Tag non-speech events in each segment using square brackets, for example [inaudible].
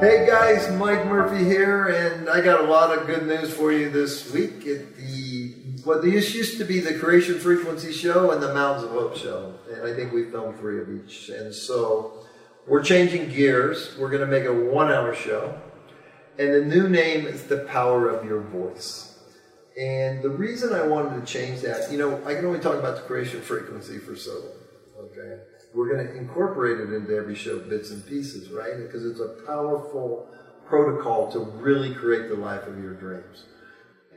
Hey guys, Mike Murphy here, and I got a lot of good news for you this week at the what this used to be the Creation Frequency Show and the Mountains of Hope Show, and I think we filmed three of each. And so we're changing gears. We're going to make a one-hour show, and the new name is the Power of Your Voice. And the reason I wanted to change that, you know, I can only talk about the Creation Frequency for so long. Okay we're going to incorporate it into every show, bits and pieces, right? Because it's a powerful protocol to really create the life of your dreams.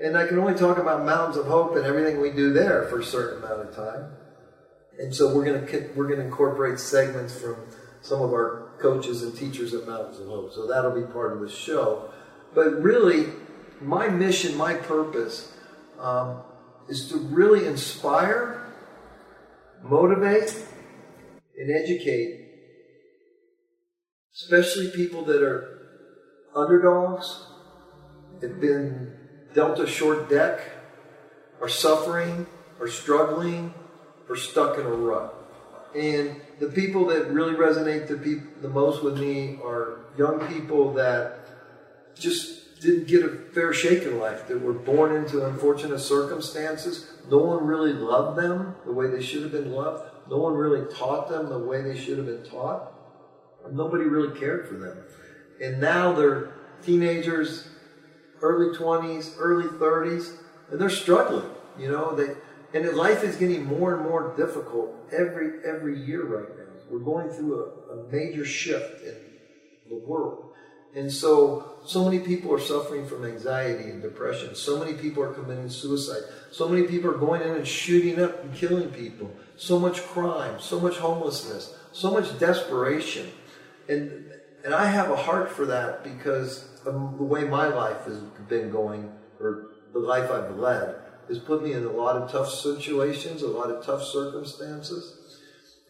And I can only talk about mountains of hope and everything we do there for a certain amount of time. And so we're going to we're going to incorporate segments from some of our coaches and teachers at Mountains of Hope. So that'll be part of the show. But really, my mission, my purpose, um, is to really inspire, motivate, and educate, especially people that are underdogs, have been dealt a short deck, are suffering, are struggling, are stuck in a rut. And the people that really resonate the, the most with me are young people that just didn't get a fair shake in life, that were born into unfortunate circumstances. No one really loved them the way they should have been loved. No one really taught them the way they should have been taught. Nobody really cared for them. And now they're teenagers, early 20s, early 30s, and they're struggling. You know, they and life is getting more and more difficult every every year right now. We're going through a, a major shift in the world. And so, so many people are suffering from anxiety and depression. So many people are committing suicide. So many people are going in and shooting up and killing people. So much crime, so much homelessness, so much desperation. And, and I have a heart for that because of the way my life has been going, or the life I've led, has put me in a lot of tough situations, a lot of tough circumstances.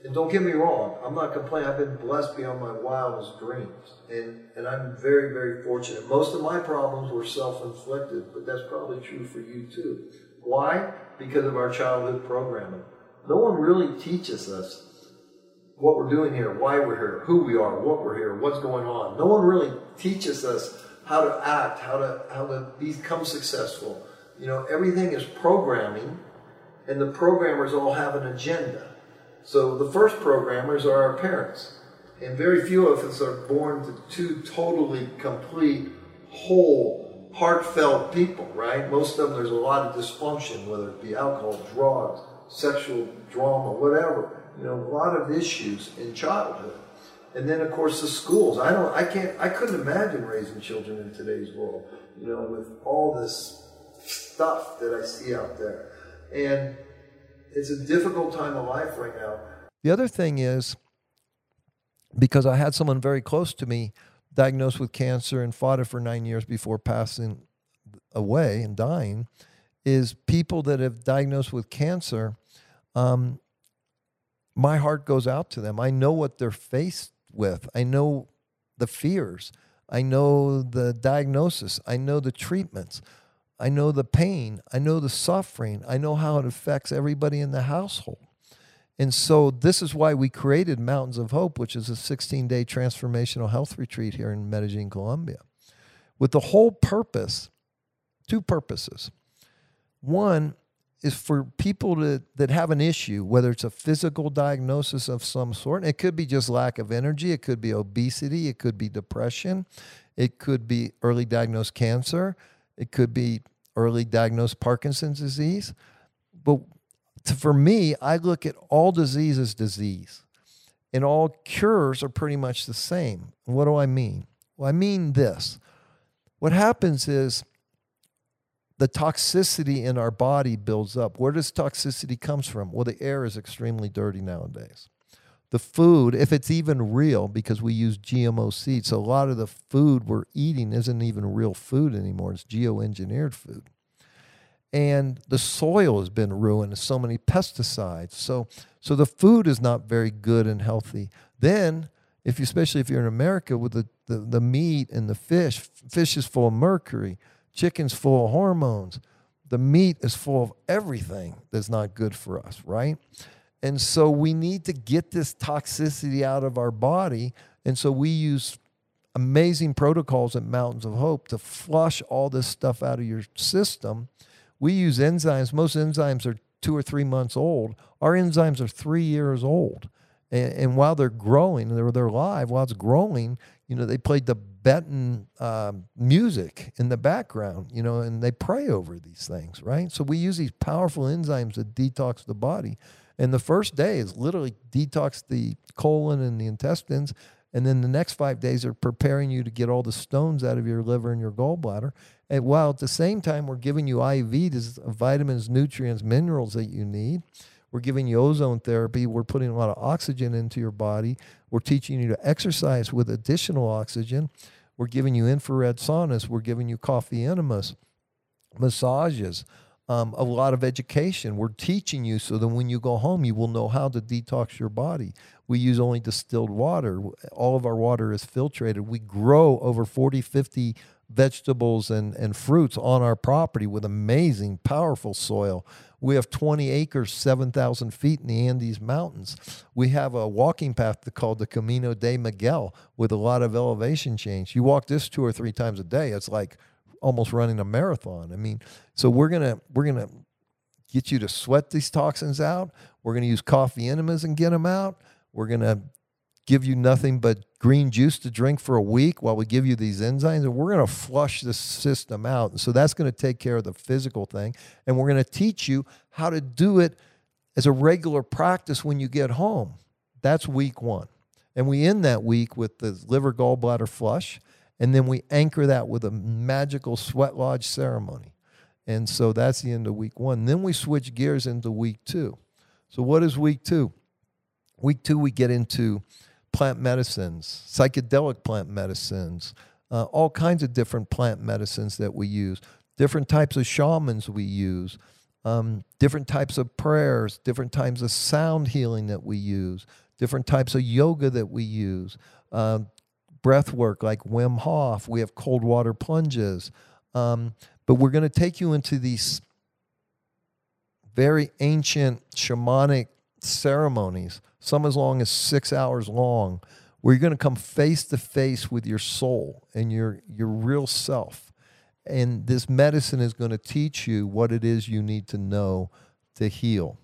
And don't get me wrong, I'm not complaining. I've been blessed beyond my wildest dreams. And, and I'm very, very fortunate. Most of my problems were self inflicted, but that's probably true for you too. Why? Because of our childhood programming. No one really teaches us what we're doing here, why we're here, who we are, what we're here, what's going on. No one really teaches us how to act, how to how to become successful. You know, everything is programming, and the programmers all have an agenda. So the first programmers are our parents. And very few of us are born to two totally complete, whole, heartfelt people, right? Most of them, there's a lot of dysfunction, whether it be alcohol, drugs, sexual drama, whatever. You know, a lot of issues in childhood. And then, of course, the schools. I don't, I can't, I couldn't imagine raising children in today's world, you know, with all this stuff that I see out there. And it's a difficult time of life right now. The other thing is because I had someone very close to me diagnosed with cancer and fought it for nine years before passing away and dying, is people that have diagnosed with cancer. Um, my heart goes out to them. I know what they're faced with. I know the fears. I know the diagnosis. I know the treatments. I know the pain. I know the suffering. I know how it affects everybody in the household. And so, this is why we created Mountains of Hope, which is a 16 day transformational health retreat here in Medellin, Colombia, with the whole purpose two purposes. One is for people to, that have an issue, whether it's a physical diagnosis of some sort, it could be just lack of energy, it could be obesity, it could be depression, it could be early diagnosed cancer, it could be early diagnosed Parkinson's disease. But to, for me, I look at all disease as disease, and all cures are pretty much the same. What do I mean? Well, I mean this. What happens is the toxicity in our body builds up. Where does toxicity comes from? Well, the air is extremely dirty nowadays. The food, if it's even real, because we use GMO seeds, so a lot of the food we're eating isn't even real food anymore. It's geoengineered food. And the soil has been ruined. So many pesticides. So, so the food is not very good and healthy. Then, if you, especially if you're in America, with the, the, the meat and the fish, fish is full of mercury, chicken's full of hormones. The meat is full of everything that's not good for us, right? And so we need to get this toxicity out of our body. And so we use amazing protocols at Mountains of Hope to flush all this stuff out of your system. We use enzymes. Most enzymes are two or three months old. Our enzymes are three years old. And, and while they're growing, they're, they're live, while it's growing, you know, they played the Tibetan um, music in the background, you know, and they pray over these things, right? So we use these powerful enzymes that detox the body. And the first day is literally detox the colon and the intestines. And then the next five days are preparing you to get all the stones out of your liver and your gallbladder. And while at the same time, we're giving you IVs, vitamins, nutrients, minerals that you need. We're giving you ozone therapy. We're putting a lot of oxygen into your body. We're teaching you to exercise with additional oxygen. We're giving you infrared saunas. We're giving you coffee enemas, massages, um, a lot of education. We're teaching you so that when you go home, you will know how to detox your body. We use only distilled water. All of our water is filtrated. We grow over 40, 50 vegetables and, and fruits on our property with amazing, powerful soil. We have 20 acres, 7,000 feet in the Andes Mountains. We have a walking path called the Camino de Miguel with a lot of elevation change. You walk this two or three times a day, it's like almost running a marathon. I mean, so we're gonna we're gonna get you to sweat these toxins out. We're gonna use coffee enemas and get them out. We're gonna give you nothing but green juice to drink for a week while we give you these enzymes and we're going to flush the system out. And so that's going to take care of the physical thing and we're going to teach you how to do it as a regular practice when you get home. That's week one. And we end that week with the liver gallbladder flush and then we anchor that with a magical sweat lodge ceremony. And so that's the end of week one. Then we switch gears into week two. So what is week two? Week two we get into plant medicines, psychedelic plant medicines, uh, all kinds of different plant medicines that we use, different types of shamans we use, um, different types of prayers, different types of sound healing that we use, different types of yoga that we use, uh, breath work like Wim Hof. We have cold water plunges. Um, but we're going to take you into these very ancient shamanic ceremonies some as long as six hours long, where you're going to come face to face with your soul and your, your real self. And this medicine is going to teach you what it is you need to know to heal.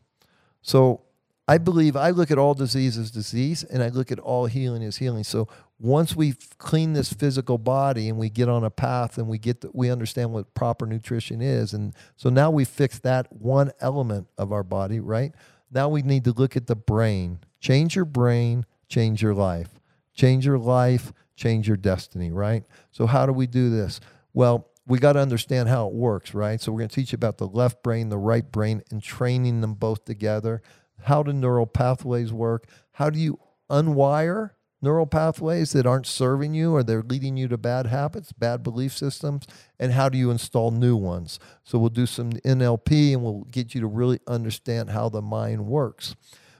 So I believe I look at all disease as disease and I look at all healing as healing. So once we clean this physical body and we get on a path and we get the, we understand what proper nutrition is and so now we fix that one element of our body, right? Now we need to look at the brain. Change your brain, change your life. Change your life, change your destiny, right? So, how do we do this? Well, we got to understand how it works, right? So, we're going to teach you about the left brain, the right brain, and training them both together. How do neural pathways work? How do you unwire neural pathways that aren't serving you or they're leading you to bad habits, bad belief systems, and how do you install new ones? So we'll do some NLP and we'll get you to really understand how the mind works.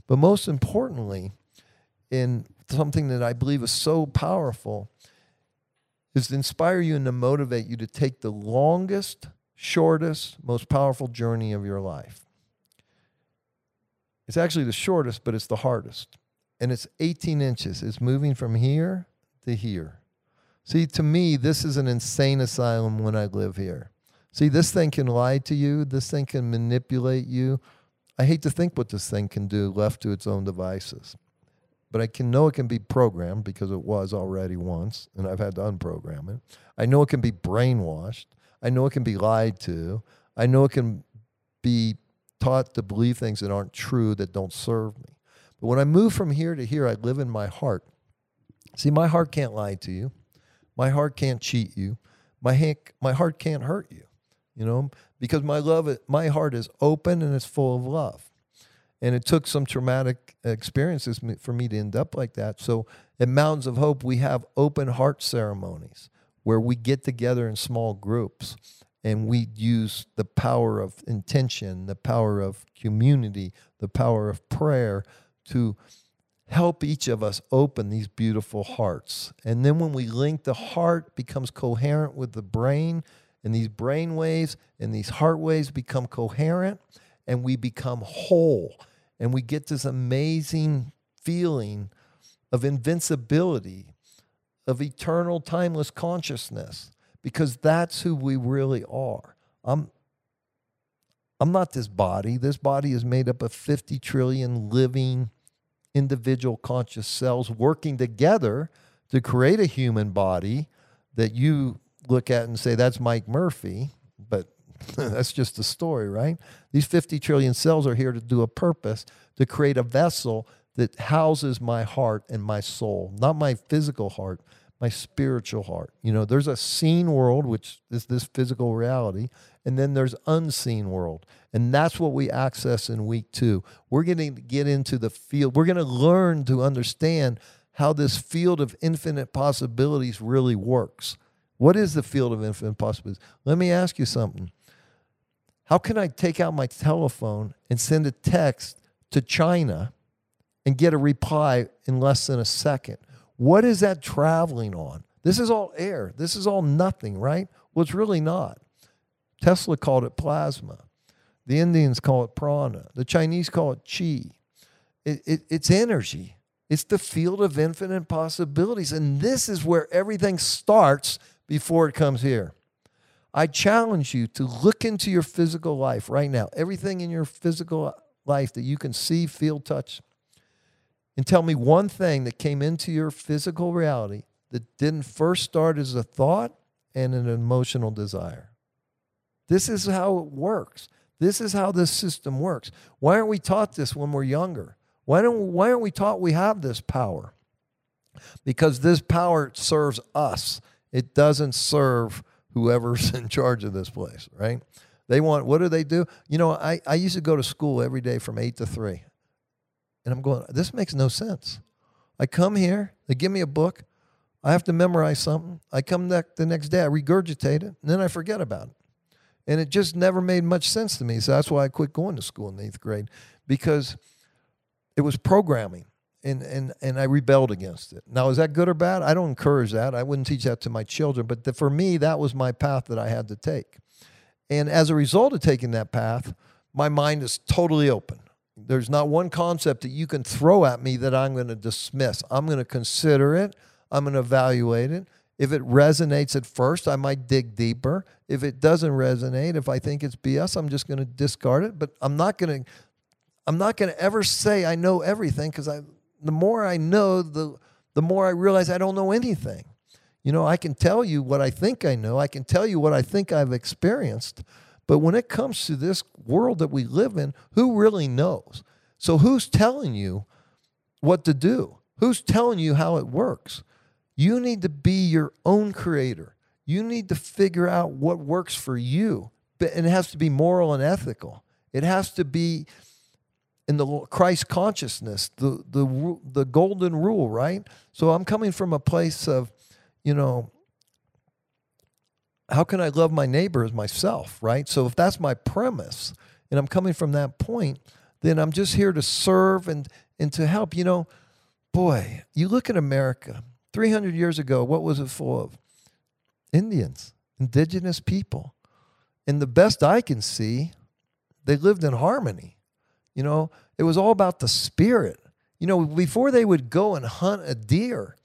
But most importantly, in something that I believe is so powerful, is to inspire you and to motivate you to take the longest, shortest, most powerful journey of your life. It's actually the shortest, but it's the hardest and it's 18 inches. It's moving from here to here. See, to me, this is an insane asylum when I live here. See, this thing can lie to you, this thing can manipulate you. I hate to think what this thing can do left to its own devices. But I can know it can be programmed because it was already once, and I've had to unprogram it. I know it can be brainwashed. I know it can be lied to. I know it can be taught to believe things that aren't true that don't serve me. But when I move from here to here, I live in my heart. See, my heart can't lie to you. My heart can't cheat you. My, ha- my heart can't hurt you, you know, because my love, my heart is open and it's full of love. And it took some traumatic experiences for me to end up like that. So at Mountains of Hope, we have open heart ceremonies where we get together in small groups and we use the power of intention, the power of community, the power of prayer to help each of us open these beautiful hearts. And then when we link the heart becomes coherent with the brain, and these brain waves and these heart waves become coherent, and we become whole. And we get this amazing feeling of invincibility, of eternal, timeless consciousness because that's who we really are. I'm, I'm not this body. This body is made up of 50 trillion living individual conscious cells working together to create a human body that you look at and say, that's Mike Murphy. But [laughs] that's just a story, right? These 50 trillion cells are here to do a purpose to create a vessel that houses my heart and my soul, not my physical heart, my spiritual heart. You know, there's a seen world, which is this physical reality, and then there's unseen world. And that's what we access in week two. We're going to get into the field. We're going to learn to understand how this field of infinite possibilities really works. What is the field of infinite possibilities? Let me ask you something. How can I take out my telephone and send a text to China and get a reply in less than a second? What is that traveling on? This is all air. This is all nothing, right? Well, it's really not. Tesla called it plasma. The Indians call it prana. The Chinese call it chi. It, it, it's energy. It's the field of infinite possibilities. And this is where everything starts before it comes here. I challenge you to look into your physical life right now, everything in your physical life that you can see, feel, touch, and tell me one thing that came into your physical reality that didn't first start as a thought and an emotional desire. This is how it works. This is how this system works. Why aren't we taught this when we're younger? Why, don't, why aren't we taught we have this power? Because this power serves us. It doesn't serve whoever's [laughs] in charge of this place, right? They want, what do they do? You know, I, I used to go to school every day from 8 to 3. And I'm going, this makes no sense. I come here, they give me a book, I have to memorize something. I come back the next day, I regurgitate it, and then I forget about it. And it just never made much sense to me. So that's why I quit going to school in the eighth grade because it was programming and, and, and I rebelled against it. Now, is that good or bad? I don't encourage that. I wouldn't teach that to my children. But the, for me, that was my path that I had to take. And as a result of taking that path, my mind is totally open. There's not one concept that you can throw at me that I'm going to dismiss. I'm going to consider it, I'm going to evaluate it. If it resonates at first, I might dig deeper. If it doesn't resonate, if I think it's BS, I'm just going to discard it. But I'm not going to, I'm not going to ever say I know everything because I, the more I know, the the more I realize I don't know anything. You know, I can tell you what I think I know. I can tell you what I think I've experienced. But when it comes to this world that we live in, who really knows? So who's telling you what to do? Who's telling you how it works? You need to be your own creator. You need to figure out what works for you. And it has to be moral and ethical. It has to be in the Christ consciousness, the the the golden rule, right? So I'm coming from a place of, you know, how can I love my neighbor as myself, right? So if that's my premise, and I'm coming from that point, then I'm just here to serve and and to help. You know, boy, you look at America. 300 years ago, what was it full of? Indians, indigenous people. And the best I can see, they lived in harmony. You know, it was all about the spirit. You know, before they would go and hunt a deer,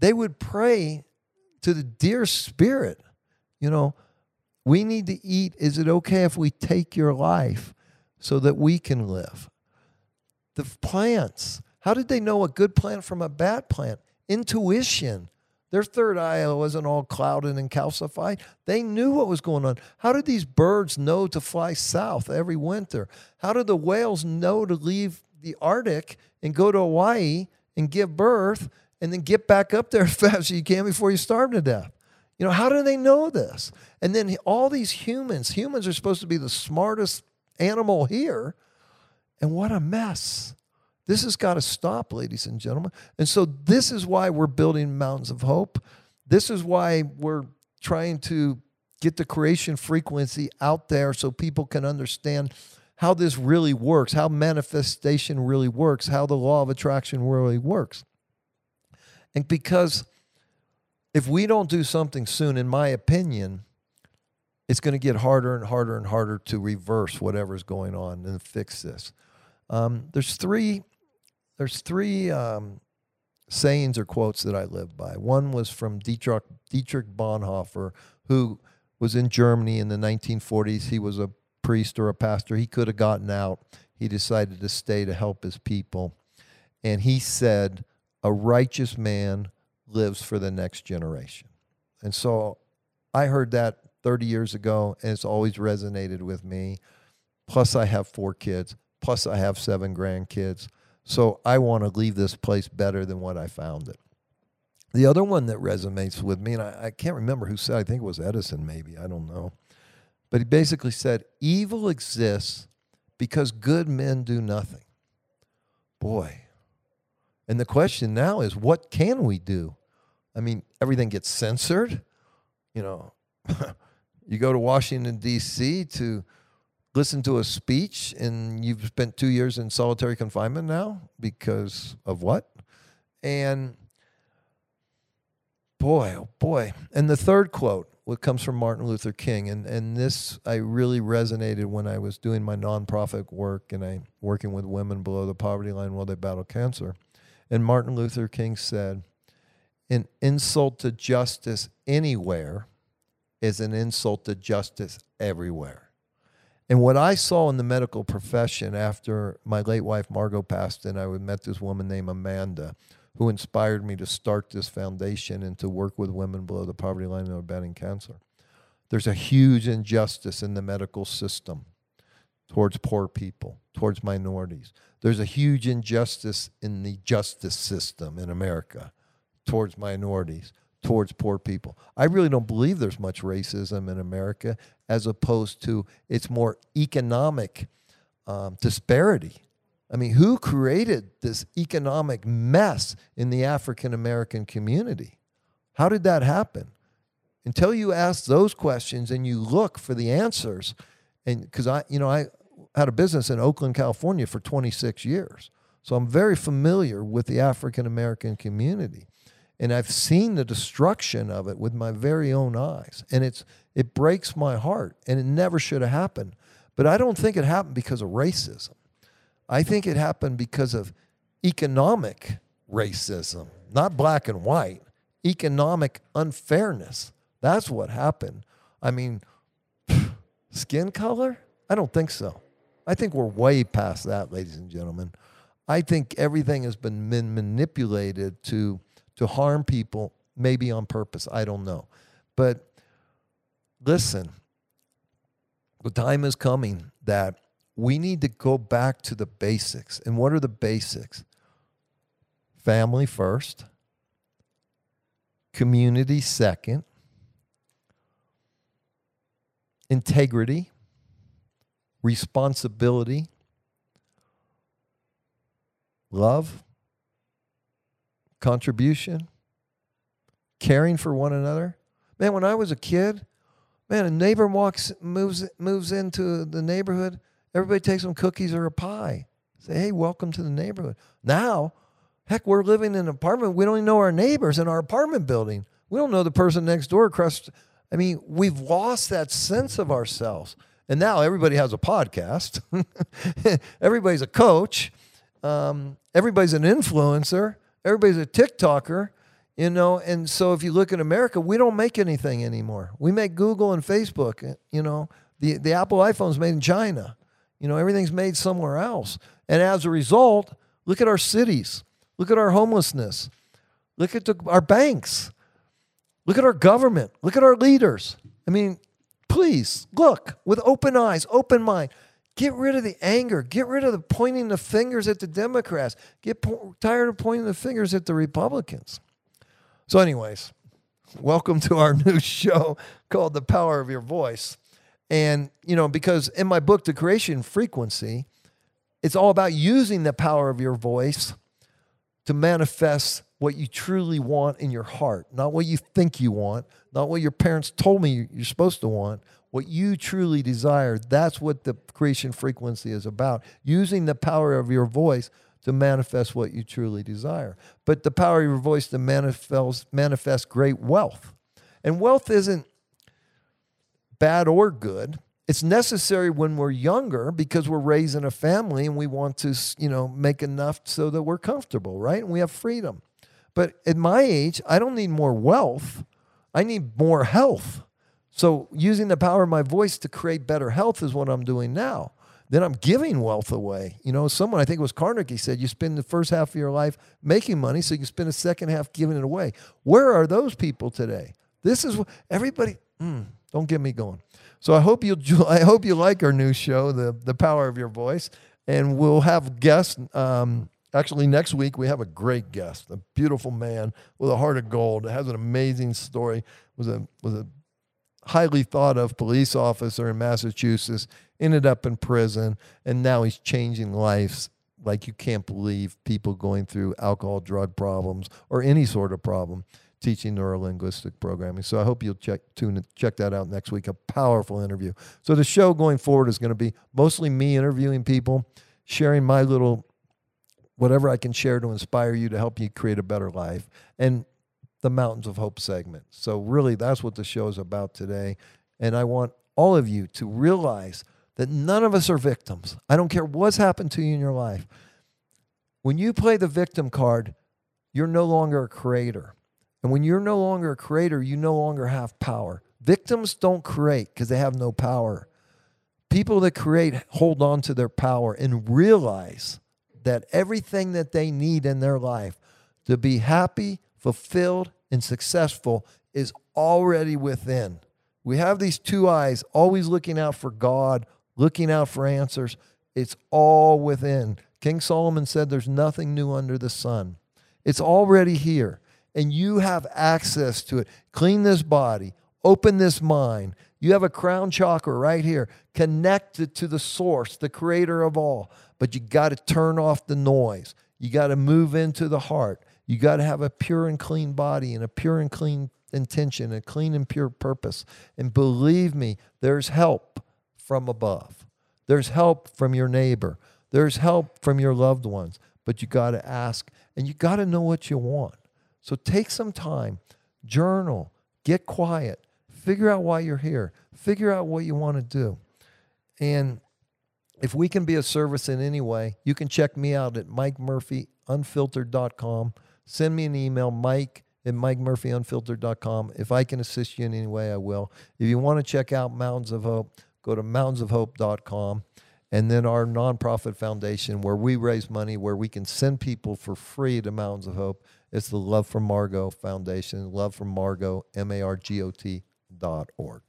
they would pray to the deer spirit. You know, we need to eat. Is it okay if we take your life so that we can live? The plants. How did they know a good plant from a bad plant? intuition. Their third eye wasn't all clouded and calcified. They knew what was going on. How did these birds know to fly south every winter? How did the whales know to leave the Arctic and go to Hawaii and give birth and then get back up there [laughs] as fast as you can before you starve to death? You know, how do they know this? And then all these humans, humans are supposed to be the smartest animal here. And what a mess. This has got to stop, ladies and gentlemen. And so, this is why we're building mountains of hope. This is why we're trying to get the creation frequency out there so people can understand how this really works, how manifestation really works, how the law of attraction really works. And because if we don't do something soon, in my opinion, it's going to get harder and harder and harder to reverse whatever's going on and fix this. Um, there's three there's three um, sayings or quotes that I live by. One was from Dietrich, Dietrich Bonhoeffer, who was in Germany in the 1940s. He was a priest or a pastor. He could have gotten out. He decided to stay to help his people. And he said, A righteous man lives for the next generation. And so I heard that 30 years ago, and it's always resonated with me. Plus, I have four kids. Plus, I have seven grandkids. So I want to leave this place better than what I found it. The other one that resonates with me, and I, I, can't remember who said, I think it was Edison, maybe, I don't know. But he basically said, evil exists because good men do nothing. Boy. And the question now is, what can we do? I mean, everything gets censored. You know, [laughs] you go to Washington, D.C. to listen to a speech and you've spent two years in solitary confinement now because of what? And boy, oh boy. And the third quote, what comes from Martin Luther King, and, and this I really resonated when I was doing my nonprofit work and I working with women below the poverty line while they battle cancer. And Martin Luther King said, an insult to justice anywhere is an insult to justice everywhere. And what I saw in the medical profession after my late wife Margot passed, and I met this woman named Amanda, who inspired me to start this foundation and to work with women below the poverty line who are battling cancer. There's a huge injustice in the medical system towards poor people, towards minorities. There's a huge injustice in the justice system in America towards minorities, towards poor people. I really don't believe there's much racism in America as opposed to it's more economic um, disparity. I mean, who created this economic mess in the African American community? How did that happen? Until you ask those questions and you look for the answers, and because I, you know, I had a business in Oakland, California for 26 years. So I'm very familiar with the African American community and I've seen the destruction of it with my very own eyes. And it's it breaks my heart, and it never should have happened. But I don't think it happened because of racism. I think it happened because of economic racism, not black and white, economic unfairness. That's what happened. I mean, [sighs] skin color? I don't think so. I think we're way past that, ladies and gentlemen. I think everything has been manipulated to to harm people, maybe on purpose. I don't know. But listen, the time is coming that we need to go back to the basics. And what are the basics? Family first, community second, integrity, responsibility, love, contribution, caring for one another. Man, when I was a kid, man, a neighbor walks moves moves into the neighborhood, everybody takes some cookies or a pie. Say, hey, welcome to the neighborhood. Now, heck, we're living in an apartment. We don't even know our neighbors in our apartment building. We don't know the person next door across. I mean, we've lost that sense of ourselves. And now everybody has a podcast. [laughs] everybody's a coach. Um, everybody's an influencer everybody's a TikToker, you know. And so if you look at America, we don't make anything anymore. We make Google and Facebook. Eh, you know, the the Apple iPhone's made in China. You know, everything's made somewhere else. And as a result, look at our cities. Look at our homelessness. Look at the, our banks. Look at our government. Look at our leaders. I mean, please look with open eyes, open mind. Get rid of the anger. Get rid of the pointing the fingers at the Democrats. Get po- tired of pointing the fingers at the Republicans. So, anyways, welcome to our [laughs] new show called The Power of Your Voice. And, you know, because in my book, The Creation Frequency, it's all about using the power of your voice to manifest what you truly want in your heart, not what you think you want, not what your parents told me you're supposed to want, what you truly desire. That's what the creation frequency is about. Using the power of your voice to manifest what you truly desire. But the power of your voice to manifest, manifest great wealth. And wealth isn't bad or good. It's necessary when we're younger because we're raising a family and we want to, you know, make enough so that we're comfortable, right? And we have freedom. But at my age, I don't need more wealth. I need more health. So using the power of my voice to create better health is what I'm doing now. Then I'm giving wealth away. You know, someone I think it was Carnegie said you spend the first half of your life making money, so you spend the second half giving it away. Where are those people today? This is what everybody. Mm, don't get me going. So I hope you I hope you like our new show, the the power of your voice, and we'll have guests. Um, actually, next week we have a great guest, a beautiful man with a heart of gold. Has an amazing story. Was a was a highly thought of police officer in Massachusetts. Ended up in prison, and now he's changing lives like you can't believe. People going through alcohol, drug problems, or any sort of problem teaching neurolinguistic programming. So I hope you'll check tune check that out next week. A powerful interview. So the show going forward is going to be mostly me interviewing people, sharing my little whatever I can share to inspire you to help you create a better life. And the Mountains of Hope segment. So really that's what the show is about today. And I want all of you to realize that none of us are victims. I don't care what's happened to you in your life. When you play the victim card, you're no longer a creator. And when you're no longer a creator, you no longer have power. Victims don't create because they have no power. People that create hold on to their power and realize that everything that they need in their life to be happy, fulfilled, and successful is already within. We have these two eyes always looking out for God, looking out for answers. It's all within. King Solomon said there's nothing new under the sun. It's already here and you have access to it. Clean this body, open this mind. You have a crown chakra right here, connected to the source, the creator of all. But you got to turn off the noise. You got to move into the heart. You got to have a pure and clean body and a pure and clean intention, a clean and pure purpose. And believe me, there's help from above. There's help from your neighbor. There's help from your loved ones. But you got to ask and you got to know what you want. So take some time, journal, get quiet, figure out why you're here, figure out what you want to do. And if we can be of service in any way, you can check me out at mikemurphyunfiltered.com. Send me an email, mike at mikemurphyunfiltered.com. If I can assist you in any way, I will. If you want to check out Mountains of Hope, go to mountainsofhope.com. And then our nonprofit foundation, where we raise money, where we can send people for free to Mountains of Hope it's the Love from Margot Foundation, Love from Margot, M A R G O T dot org.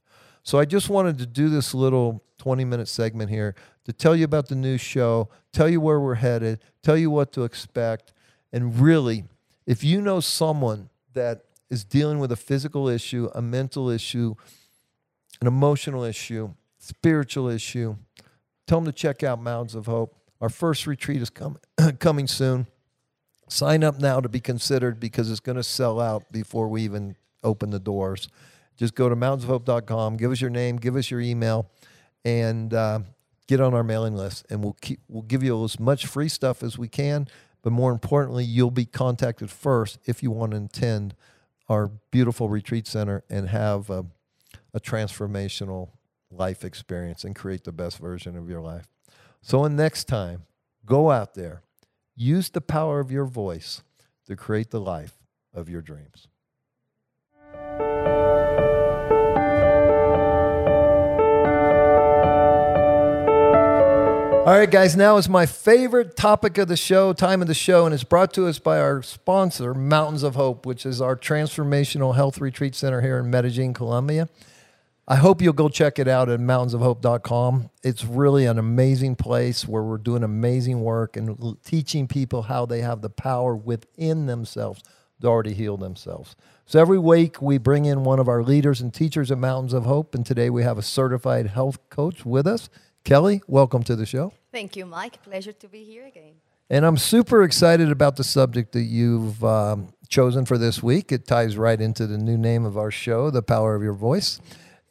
So I just wanted to do this little 20 minute segment here to tell you about the new show, tell you where we're headed, tell you what to expect. And really, if you know someone that is dealing with a physical issue, a mental issue, an emotional issue, spiritual issue, tell them to check out Mountains of Hope. Our first retreat is com- [clears throat] coming soon. Sign up now to be considered because it's going to sell out before we even open the doors. Just go to mountainsofhope.com, give us your name, give us your email, and uh, get on our mailing list. And we'll keep we'll give you as much free stuff as we can. But more importantly, you'll be contacted first if you want to attend our beautiful retreat center and have a, a transformational life experience and create the best version of your life. So, next time, go out there Use the power of your voice to create the life of your dreams. All right, guys, now is my favorite topic of the show, time of the show, and it's brought to us by our sponsor, Mountains of Hope, which is our transformational health retreat center here in Medellin, Colombia. I hope you'll go check it out at mountainsofhope.com. It's really an amazing place where we're doing amazing work and teaching people how they have the power within themselves to already heal themselves. So every week we bring in one of our leaders and teachers at Mountains of Hope, and today we have a certified health coach with us. Kelly, welcome to the show. Thank you, Mike. Pleasure to be here again. And I'm super excited about the subject that you've um, chosen for this week. It ties right into the new name of our show, The Power of Your Voice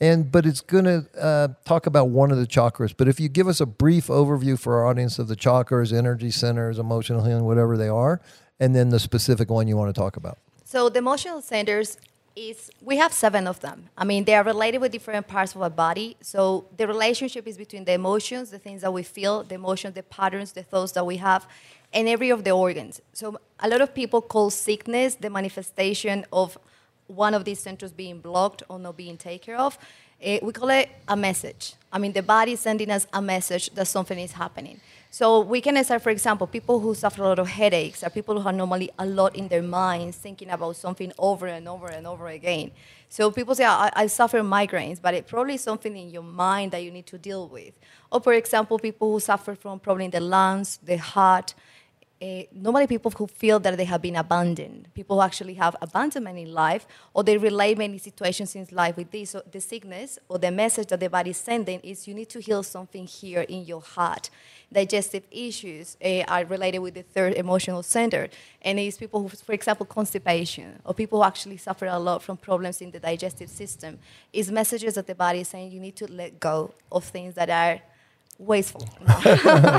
and but it's going to uh, talk about one of the chakras. But if you give us a brief overview for our audience of the chakras, energy centers, emotional healing, whatever they are, and then the specific one you want to talk about. So the emotional centers is we have seven of them. I mean, they are related with different parts of our body. So the relationship is between the emotions, the things that we feel, the emotions, the patterns, the thoughts that we have, and every of the organs. So a lot of people call sickness the manifestation of one of these centers being blocked or not being taken care of. Eh, we call it a message. I mean, the body is sending us a message that something is happening. So we can start, for example, people who suffer a lot of headaches are people who are normally a lot in their minds, thinking about something over and over and over again. So people say, I, I suffer migraines, but it probably is something in your mind that you need to deal with. Or, for example, people who suffer from problem in the lungs, the heart, uh, normally people who feel that they have been abandoned, people who actually have abandonment in life, or they relate many situations in life with this. So the sickness or the message that the body is sending is you need to heal something here in your heart. Digestive issues uh, are related with the third emotional center, and it's people who, for example, constipation, or people who actually suffer a lot from problems in the digestive system. Is messages that the body is saying you need to let go of things that are wasteful.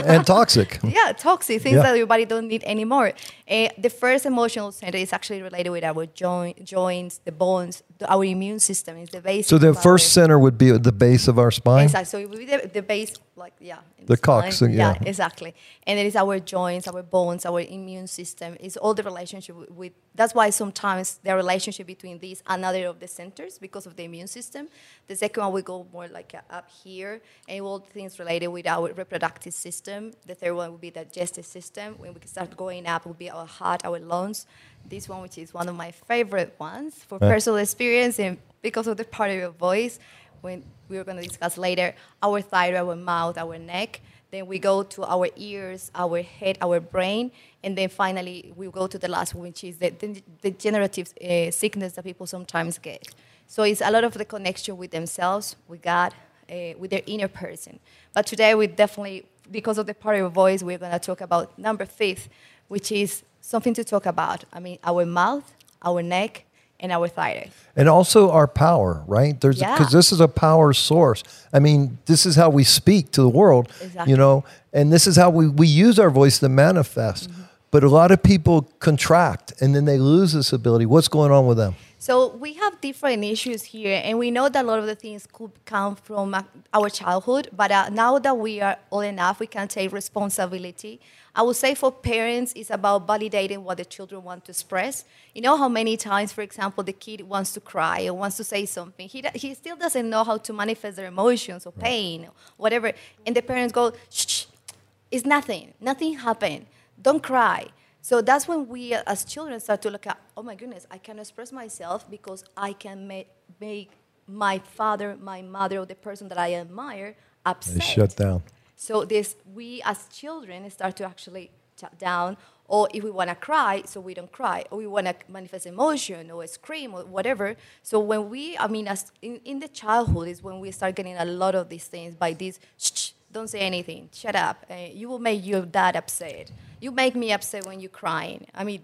and toxic. [laughs] Yeah, toxic things Yeah. that your body don't need anymore. Uh, the first emotional center is actually related with our joint, joints, the bones, the, our immune system is the base. So the first our- center would be at the base of our spine. Exactly. So it would be the, the base, like yeah. in The coccyx, yeah. exactly. And it is our joints, our bones, our immune system. It's all the relationship with, with. That's why sometimes the relationship between these another of the centers because of the immune system. The second one we go more like uh, up here, and all things related with our reproductive system. The third one would be the digestive system. When we start going up, will be our heart, our lungs. This one, which is one of my favorite ones for personal experience and because of the part of your voice when we are going to discuss later our thyroid, our mouth, our neck. Then we go to our ears, our head, our brain, and then finally we go to the last one, which is the, the degenerative uh, sickness that people sometimes get. So it's a lot of the connection with themselves, with God, uh, with their inner person. But today we definitely, because of the part of voice, we're going to talk about number fifth, which is something to talk about. I mean, our mouth, our neck, and our thyroid. and also our power, right? There's Yeah. because this is a power source. I mean, this is how we speak to the world, Exactly. you know, and this is how we, we use our voice to manifest. Mm-hmm. But a lot of people contract and then they lose this ability. What's going on with them? So we have different issues here, and we know that a lot of the things could come from uh, our childhood. But uh, now that we are old enough, we can take responsibility. I would say for parents, it's about validating what the children want to express. You know how many times, for example, the kid wants to cry or wants to say something. He, he still doesn't know how to manifest their emotions or pain or whatever. And the parents go, shh, shh, it's nothing. Nothing happened. Don't cry. So that's when we, as children, start to look at, oh my goodness, I can express myself because I can make, make my father, my mother, or the person that I admire upset. They shut down. So this, we as children start to actually shut down, or if we want to cry, so we don't cry, or we want to manifest emotion or scream or whatever. So when we, I mean, as in, in the childhood is when we start getting a lot of these things by this, shh, don't say anything, shut up. Uh, you will make your dad upset. You make me upset when you're crying. I mean,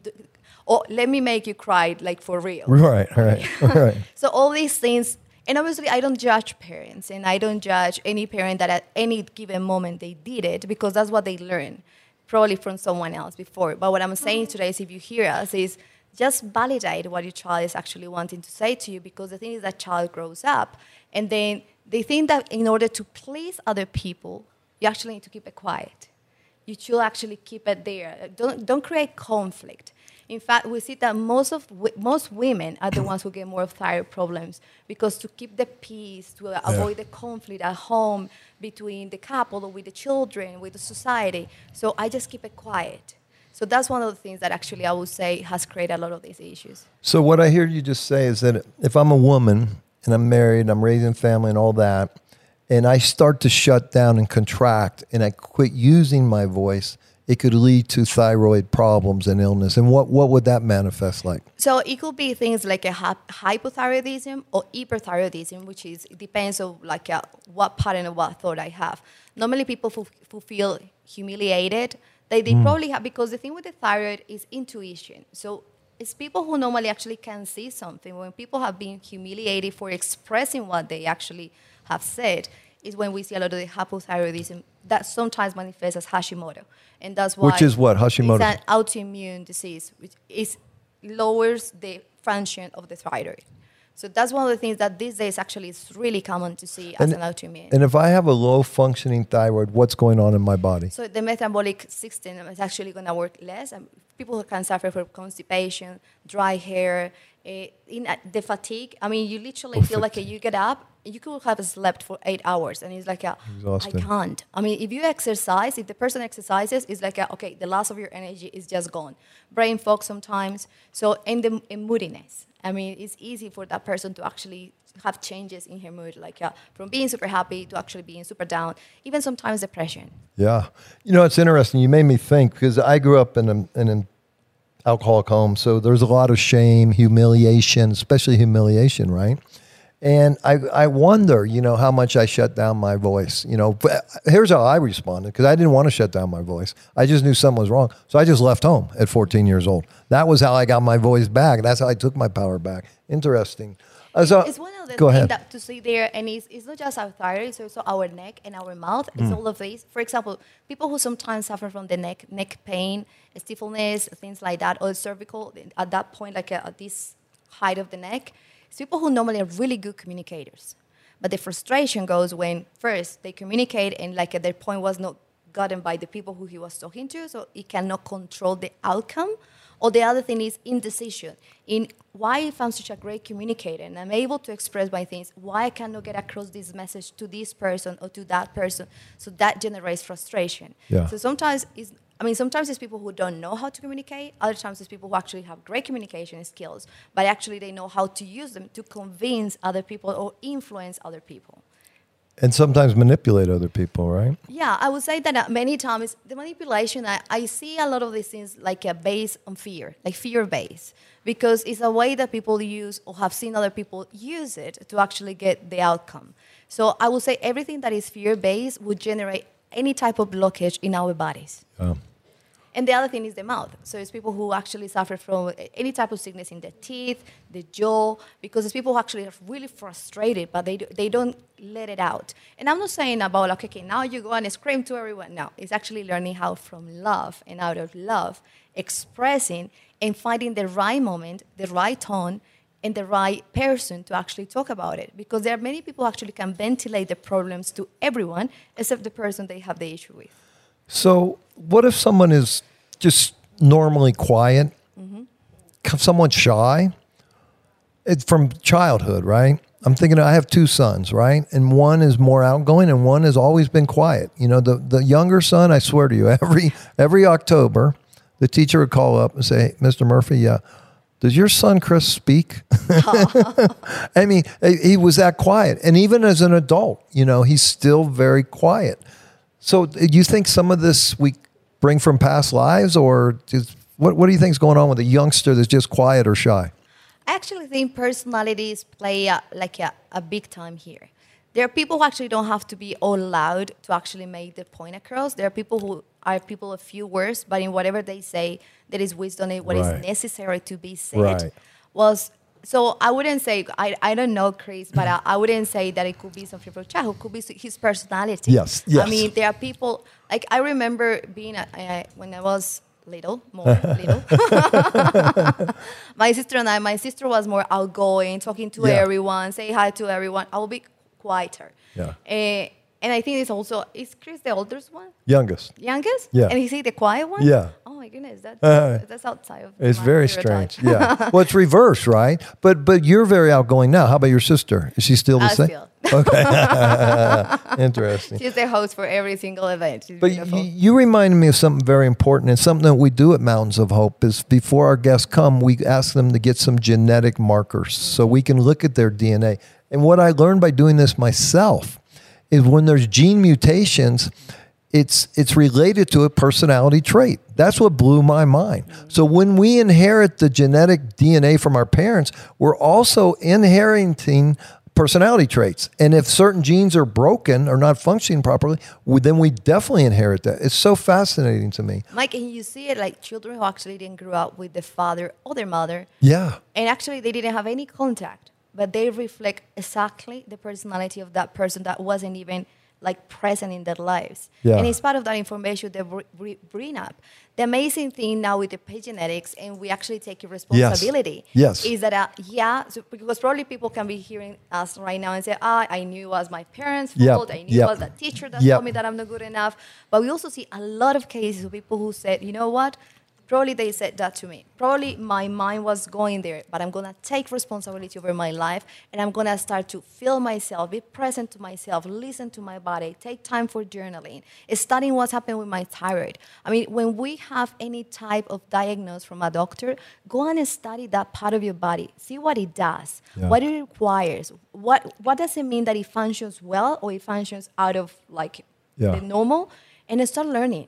or let me make you cry like for real. Right, right, [laughs] right. [laughs] So all these things, and obviously I don't judge parents, and I don't judge any parent that at any given moment they did it because that's what they learned, probably from someone else before. But what I'm saying mm. today is, if you hear us, is just validate what your child is actually wanting to say to you because the thing is that child grows up, and then they think that in order to please other people, you actually need to keep it quiet you should actually keep it there. Don't, don't create conflict. In fact, we see that most of most women are the ones who get more thyroid problems because to keep the peace, to avoid the conflict at home between the couple or with the children, with the society. So I just keep it quiet. So that's one of the things that actually I would say has created a lot of these issues. So what I hear you just say is that if I'm a woman and I'm married, I'm raising family and all that, and I start to shut down and contract and I quit using my voice, it could lead to thyroid problems and illness. And what, what would that manifest like? So it could be things like a hypothyroidism or hyperthyroidism, which is it depends on like uh, what pattern of what thought I have. Normally, people who, who feel humiliated, they, they probably have because the thing with the thyroid is intuition. So it's people who normally actually can see something. When people have been humiliated for expressing what they actually have said, is when we see a lot of the hypothyroidism that sometimes manifests as Hashimoto, and that's why Which is what? Hashimoto? It's an autoimmune disease, which is lowers the function of the thyroid. So that's one of the things that these days actually is really common to see as an autoimmune. And if I have a low functioning thyroid, what's going on in my body? So the metabolic system is actually going to work less. And people who can suffer from constipation, dry hair, in uh, the fatigue. I mean, you literally Oh, feel like you get up, you could have slept for eight hours, and it's like, a, I can't. I mean, if you exercise, if the person exercises, it's like, a, okay, the last of your energy is just gone. Brain fog sometimes. So and the and moodiness. I mean, it's easy for that person to actually have changes in her mood, like uh, from being super happy to actually being super down, even sometimes depression. Yeah. You know, it's interesting. You made me think because I grew up in, a, in an alcoholic home. So there's a lot of shame, humiliation, especially humiliation, right? And I, I wonder, you know, how much I shut down my voice. You know, here's how I responded because I didn't want to shut down my voice. I just knew something was wrong. So I just left home at 14 years old. That was how I got my voice back. That's how I took my power back. Interesting. Uh, so, the go things ahead. that to see there, and it's, it's not just our thyroid, it's also our neck and our mouth. Mm. It's all of these. For example, people who sometimes suffer from the neck, neck pain, stiffness, things like that, or cervical, at that point, like uh, at this height of the neck, it's people who normally are really good communicators. But the frustration goes when first they communicate and like their point was not gotten by the people who he was talking to, so he cannot control the outcome. Or the other thing is indecision. In why if I'm such a great communicator and I'm able to express my things, why I cannot get across this message to this person or to that person? So that generates frustration. Yeah. So sometimes it's I mean, sometimes it's people who don't know how to communicate. Other times it's people who actually have great communication skills, but actually they know how to use them to convince other people or influence other people. And sometimes manipulate other people, right? Yeah, I would say that uh, many times the manipulation, I, I see a lot of these things like a base on fear, like fear based, because it's a way that people use or have seen other people use it to actually get the outcome. So I would say everything that is fear based would generate any type of blockage in our bodies. Yeah. And the other thing is the mouth. So it's people who actually suffer from any type of sickness in the teeth, the jaw, because it's people who actually are really frustrated, but they, do, they don't let it out. And I'm not saying about, like, okay, now you go and scream to everyone. No, it's actually learning how from love and out of love, expressing and finding the right moment, the right tone, and the right person to actually talk about it. Because there are many people who actually can ventilate the problems to everyone except the person they have the issue with. So, what if someone is just normally quiet, mm-hmm. somewhat shy? It's from childhood, right? I'm thinking I have two sons, right? And one is more outgoing and one has always been quiet. You know, the, the younger son, I swear to you, [laughs] every every October, the teacher would call up and say, Mr. Murphy, yeah, does your son Chris speak? [laughs] [laughs] I mean, he was that quiet. And even as an adult, you know, he's still very quiet. So, do you think some of this we bring from past lives, or just, what, what do you think is going on with a youngster that's just quiet or shy? I actually think personalities play a, like a, a big time here. There are people who actually don't have to be all loud to actually make the point across. There are people who are people of few words, but in whatever they say, there is wisdom in what is Right. necessary to be said. Right. Was so I wouldn't say I, I don't know Chris, but I, I wouldn't say that it could be something from childhood. It could be his personality. Yes, yes. I mean, there are people like I remember being a, uh, when I was little, more little. [laughs] my sister and I, my sister was more outgoing, talking to Yeah. everyone, say hi to everyone. I will be quieter. Yeah. Eh, and I think it's also is Chris the oldest one, Youngest. youngest? Yeah. And is he the quiet one? Yeah. Goodness, that's Uh, that's outside of. It's very stereotype. strange. [laughs] Yeah. well, it's reverse, right? But but you're very outgoing now. How about your sister? Is she still the I same? feel. [laughs] [laughs] Interesting. She's the host for every single event. She's But you, beautiful. you reminded me of something very important, and something that we do at Mountains of Hope is before our guests come, we ask them to get some genetic markers so we can look at their DNA. And what I learned by doing this myself is when there's gene mutations, it's it's related to a personality trait. That's what blew my mind. So when we inherit the genetic DNA from our parents, we're also inheriting personality traits. And if certain genes are broken or not functioning properly, then we definitely inherit that. It's so fascinating to me. Mike, and you see it like children who actually didn't grow up with the father or their mother, Yeah. and actually they didn't have any contact, but they reflect exactly the personality of that person that wasn't even like present in their lives. Yeah. And it's part of that information they br- br- bring up. The amazing thing now with the epigenetics, and we actually take responsibility, Yes. is that uh, yeah, so because probably people can be hearing us right now and say, ah, I knew it was my parents' Yep, fault. I knew yep. it was the teacher that Yep. told me that I'm not good enough. But we also see a lot of cases of people who said, you know what? Probably they said that to me. Probably my mind was going there, but I'm gonna take responsibility over my life and I'm gonna start to feel myself, be present to myself, listen to my body, take time for journaling, studying what's happened with my thyroid. I mean, when we have any type of diagnosis from a doctor, go on and study that part of your body, see what it does, Yeah. what it requires, what what does it mean that it functions well or it functions out of like Yeah. the normal, and start learning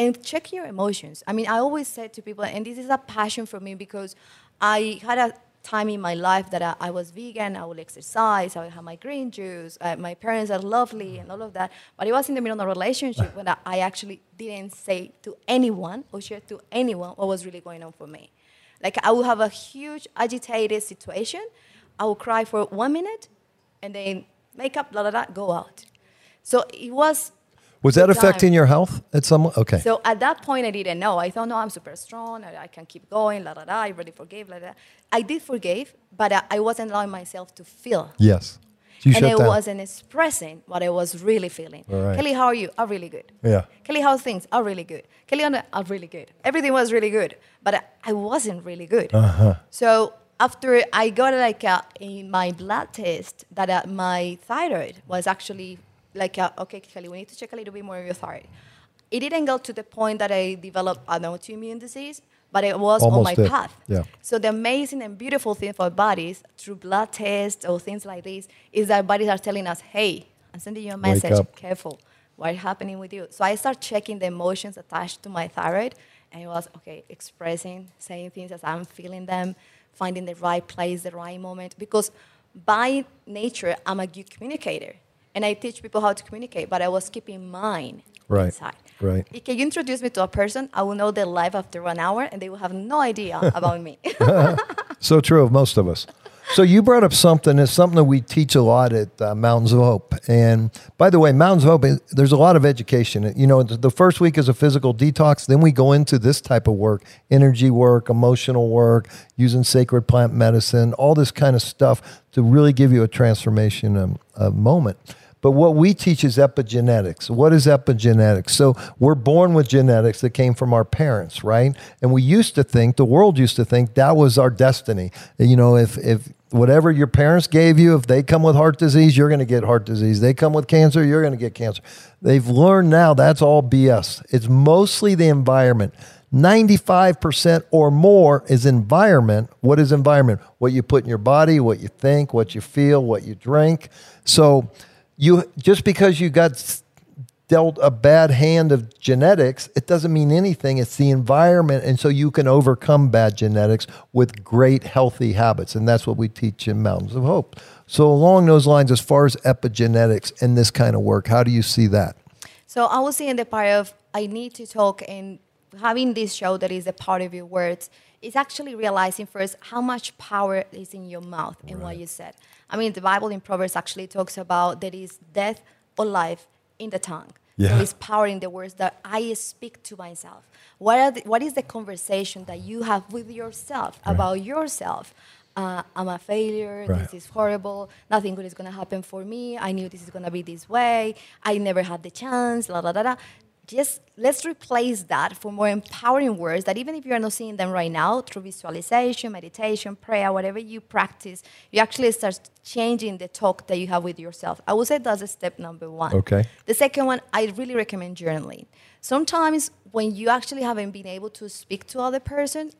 and check your emotions. I mean, I always said to people, and this is a passion for me because I had a time in my life that I, I was vegan, I would exercise, I would have my green juice, uh, my parents are lovely and all of that. But it was in the middle of a relationship when I, actually didn't say to anyone or share to anyone what was really going on for me. Like I would have a huge agitated situation. I would cry for one minute and then make up, la la la, go out. So it was Was that affecting your health at some? Okay. So at that point, I didn't know. I thought, no, I'm super strong. I, I can keep going. La la la. I already forgave. La, la. I did forgive, but I, I wasn't allowing myself to feel. yes. You and I down. wasn't expressing what I was really feeling. Right. Kelly, how are you? I'm really good. Yeah. Kelly, how's things? I'm really good. Kelly, I'm I'm really good. Everything was really good, but I, I wasn't really good. Uh-huh. So after I got like a, in my blood test that uh, my thyroid was actually like, uh, okay, Kelly, we need to check a little bit more of your thyroid. It didn't go to the point that I developed an autoimmune disease, but it was on my path. Yeah. So the amazing and beautiful thing for bodies through blood tests or things like this is that bodies are telling us, hey, I'm sending you a message, careful, what's happening with you? So I start checking the emotions attached to my thyroid, and it was, okay, expressing, saying things as I'm feeling them, finding the right place, the right moment, because by nature, I'm a good communicator. And I teach people how to communicate, but I was keeping mine Right, inside. right. If you introduce me to a person, I will know their life after one hour, and they will have no idea [laughs] about me. [laughs] So true of most of us. So you brought up something. It's something that we teach a lot at uh, Mountains of Hope. And by the way, Mountains of Hope, there's a lot of education. You know, the first week is a physical detox. Then we go into this type of work, energy work, emotional work, using sacred plant medicine, all this kind of stuff to really give you a transformation um, uh, moment. But what we teach is epigenetics. What is epigenetics? So we're born with genetics that came from our parents, right? And we used to think, the world used to think that was our destiny. You know, if if whatever your parents gave you, if they come with heart disease, you're going to get heart disease. They come with cancer, you're going to get cancer. They've learned now that's all BS. It's mostly the environment. 95% or more is environment. What is environment? What you put in your body, what you think, what you feel, what you drink. So you just because you got dealt a bad hand of genetics, it doesn't mean anything. It's the environment. And so you can overcome bad genetics with great healthy habits. And that's what we teach in Mountains of Hope. So along those lines, as far as epigenetics and this kind of work, how do you see that? So I was saying the part of I need to talk and having this show that is a part of your words is actually realizing first how much power is in your mouth and what you said. I mean, the Bible in Proverbs actually talks about there is death or life in the tongue. Yeah. There is power in the words that I speak to myself. What, are the, what is the conversation that you have with yourself about yourself? Uh, I'm a failure. Right. This is horrible. Nothing good is going to happen for me. I knew this is going to be this way. I never had the chance. La la la la. Just let's replace that for more empowering words that even if you are not seeing them right now through visualization, meditation, prayer, whatever you practice, you actually start changing the talk that you have with yourself. I would say that's a step number one. Okay. The second one, I really recommend journaling. Sometimes when you actually haven't been able to speak to other person,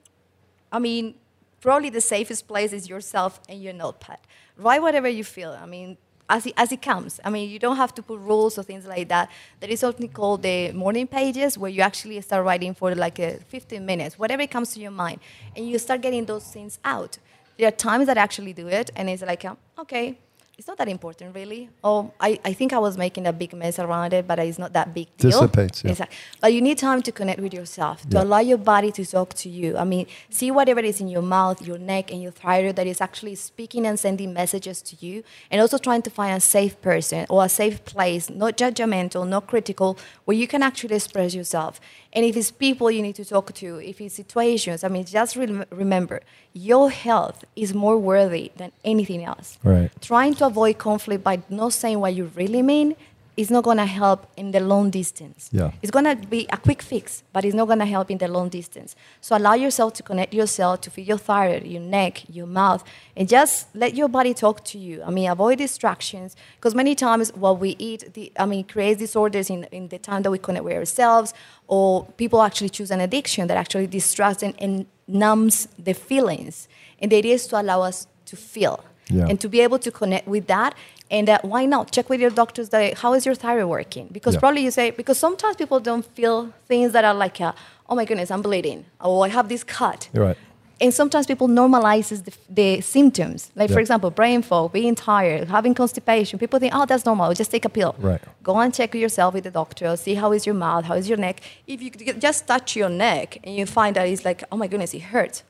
I mean, probably the safest place is yourself and your notepad. Write whatever you feel. I mean, as it, as it comes. I mean, you don't have to put rules or things like that. There is something called the morning pages where you actually start writing for like a 15 minutes, whatever comes to your mind, and you start getting those things out. There are times that I actually do it, and it's like, um, okay, it's not that important really. Oh, I, I think I was making a big mess around it, but it's not that big deal. Dissipates, yeah. Exactly. But you need time to connect with yourself, to Yeah. allow your body to talk to you. I mean, see whatever is in your mouth, your neck, and your thyroid that is actually speaking and sending messages to you. And also trying to find a safe person or a safe place, not judgmental, not critical, where you can actually express yourself. And if it's people you need to talk to, if it's situations, I mean, just rem- remember your health is more worthy than anything else Right. trying to avoid conflict by not saying what you really mean is not going to help in the long distance. Yeah. It's going to be a quick fix, but it's not going to help in the long distance. So allow yourself to connect yourself to feel your thyroid, your neck, your mouth, and just let your body talk to you. I mean, avoid distractions because many times what we eat, the, I mean, creates disorders in, in the time that we connect with ourselves, or people actually choose an addiction that actually distracts and, and numbs the feelings. And the idea is to allow us to feel Yeah. and to be able to connect with that. And uh, why not check with your doctors that how is your thyroid working? Because Yeah. probably you say because sometimes people don't feel things that are like, uh, oh my goodness, I'm bleeding, or I have this cut. You're right. And sometimes people normalizes the, the symptoms. Like for example, brain fog, being tired, having constipation. People think, oh, that's normal. Just take a pill. Right. Go and check yourself with the doctor. See how is your mouth, how is your neck. If you just touch your neck and you find that it's like, oh my goodness, it hurts.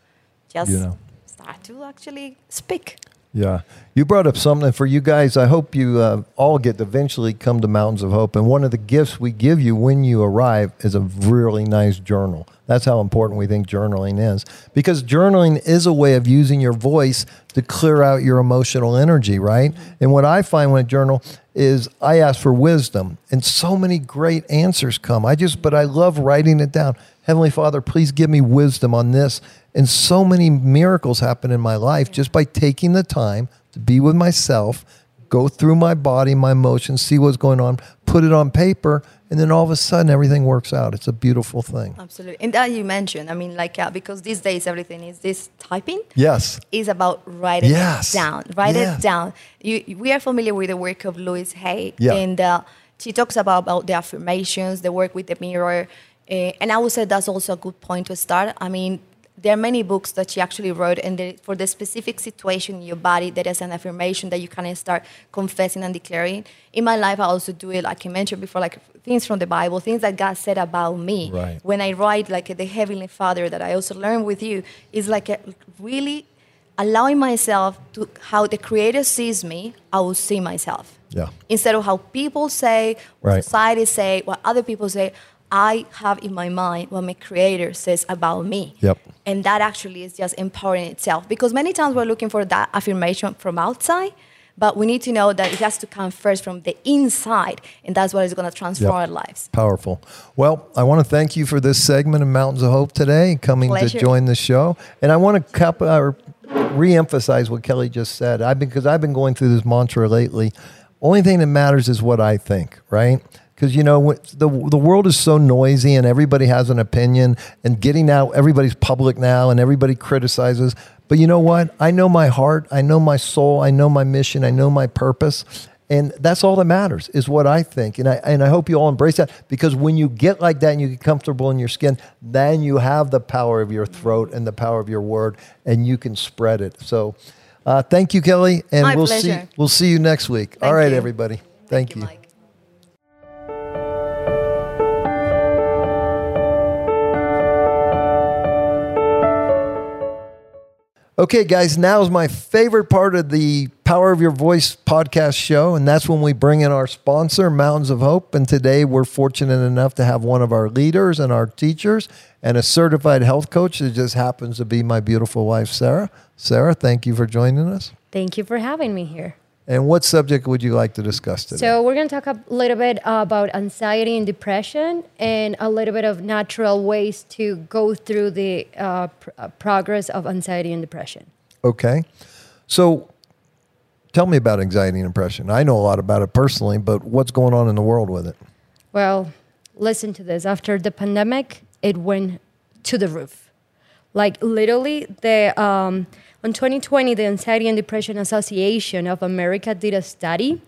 Just You know. start to actually speak. Yeah. You brought up something for you guys. I hope you uh, all get eventually come to Mountains of Hope. And one of the gifts we give you when you arrive is a really nice journal. That's how important we think journaling is. Because journaling is a way of using your voice to clear out your emotional energy, right? And what I find when I journal is I ask for wisdom, and so many great answers come. I just, but I love writing it down. Heavenly Father, please give me wisdom on this. And so many miracles happen in my life just by taking the time to be with myself, go through my body, my emotions, see what's going on, put it on paper, and then all of a sudden everything works out. It's a beautiful thing. Absolutely. And that you mentioned, I mean, like, uh, because these days everything is this typing Yes. is about writing Yes. it down. Write it down. You, we are familiar with the work of Louise Hay, Yeah. and uh, she talks about, about the affirmations, the work with the mirror. Uh, and I would say that's also a good point to start. I mean, there are many books that she actually wrote, and the, for the specific situation in your body, there is an affirmation that you can start confessing and declaring. In my life, I also do it, like I mentioned before, like things from the Bible, things that God said about me. Right. When I write, like the Heavenly Father that I also learned with you, is like a, really allowing myself to how the Creator sees me, I will see myself. Yeah. Instead of how people say, what Right. society say, what other people say, I have in my mind what my Creator says about me. Yep. And that actually is just empowering itself. Because many times we're looking for that affirmation from outside, but we need to know that it has to come first from the inside, and that's what is going to transform Yep. our lives. Powerful. Well, I want to thank you for this segment of Mountains of Hope today, coming Pleasure. to join the show. And I want to cap, uh, re-emphasize what Kelly just said. I because I've been going through this mantra lately. Only thing that matters is what I think, right? Because you know the the world is so noisy and everybody has an opinion and getting out. Everybody's public now and everybody criticizes. But you know what? I know my heart. I know my soul. I know my mission. I know my purpose. And that's all that matters is what I think. And I, and I hope you all embrace that because when you get like that and you get comfortable in your skin, then you have the power of your throat and the power of your word and you can spread it. So uh, thank you, Kelly. And My we'll see, we'll see you next week. all Thank right, you. everybody. Thank, you. Mike. Okay, guys, now is my favorite part of the Power of Your Voice podcast show, and that's when we bring in our sponsor, Mountains of Hope. And today we're fortunate enough to have one of our leaders and our teachers and a certified health coach that just happens to be my beautiful wife, Sarah. Sarah, thank you for joining us. Thank you for having me here. And what subject would you like to discuss today? So, we're going to talk a little bit about anxiety and depression and a little bit of natural ways to go through the uh, pr- uh, progress of anxiety and depression. Okay. So tell me about anxiety and depression. I know a lot about it personally, but what's going on in the world with it? Well, listen to this. After the pandemic, it went to the roof. Like literally, the um, on 2020, the Anxiety and Depression Association of America did a study,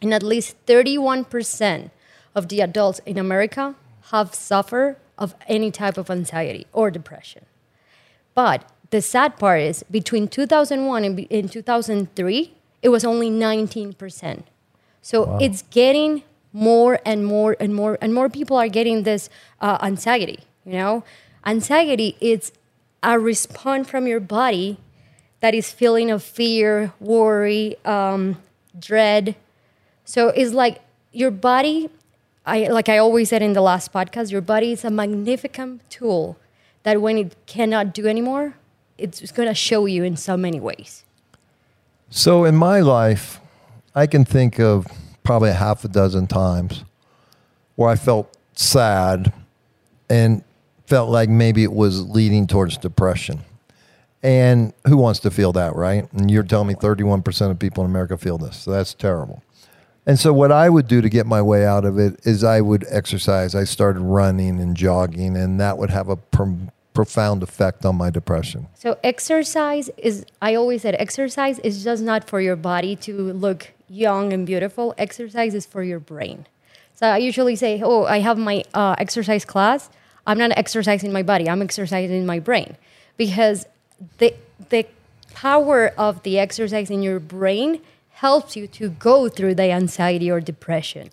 and at least 31% of the adults in America have suffered of any type of anxiety or depression. But the sad part is between 2001 and, and 2003, it was only 19%. So it's getting more and more and more and more people are getting this uh, anxiety. You know, anxiety is a response from your body that is feeling of fear, worry, um, dread. So it's like your body. I like I always said in the last podcast, your body is a magnificent tool that when it cannot do anymore, it's going to show you in so many ways. So in my life, I can think of probably a half a dozen times where I felt sad and felt like maybe it was leading towards depression. And who wants to feel that, right? And you're telling me 31% of people in America feel this. So that's terrible. And so what I would do to get my way out of it is I would exercise. I started running and jogging, and that would have a pro- profound effect on my depression. So exercise is I always said exercise is just not for your body to look young and beautiful. Exercise is for your brain. So I usually say, "Oh, I have my uh, exercise class. I'm not exercising my body. I'm exercising my brain." Because the the power of the exercise in your brain helps you to go through the anxiety or depression.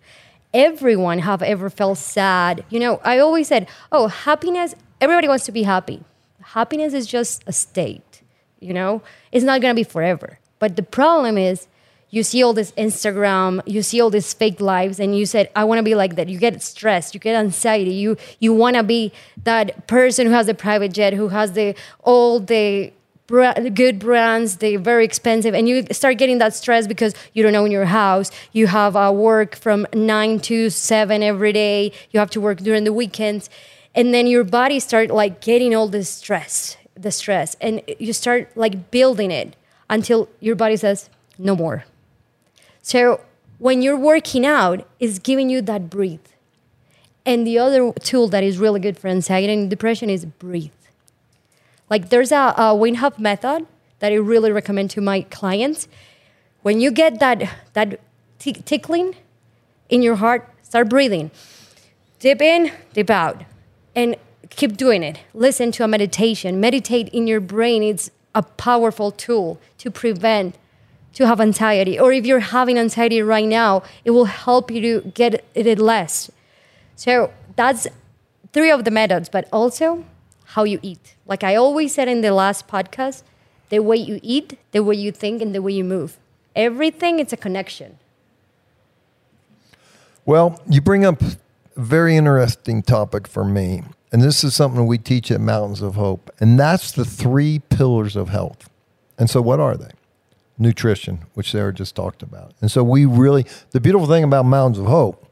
Everyone have ever felt sad. You know, I always said, "Oh, happiness everybody wants to be happy. Happiness is just a state, you know? It's not going to be forever. But the problem is you see all this Instagram, you see all these fake lives and you said I want to be like that. You get stressed, you get anxiety. You you want to be that person who has the private jet, who has the all the good brands, they're very expensive, and you start getting that stress because you don't own your house. You have uh, work from nine to seven every day. You have to work during the weekends and then your body start like getting all this stress the stress and you start like building it until your body says no more so when you're working out it's giving you that breathe and the other tool that is really good for anxiety and depression is breathe like there's a, a Wim Hof method that i really recommend to my clients when you get that that tickling in your heart start breathing dip in dip out and keep doing it. Listen to a meditation. Meditate in your brain. It's a powerful tool to prevent to have anxiety. Or if you're having anxiety right now, it will help you to get it less. So that's three of the methods, but also how you eat. Like I always said in the last podcast, the way you eat, the way you think, and the way you move. Everything it's a connection. Well, you bring up a very interesting topic for me. And this is something we teach at Mountains of Hope. And that's the three pillars of health. And so, what are they? Nutrition, which Sarah just talked about. And so, we really, the beautiful thing about Mountains of Hope,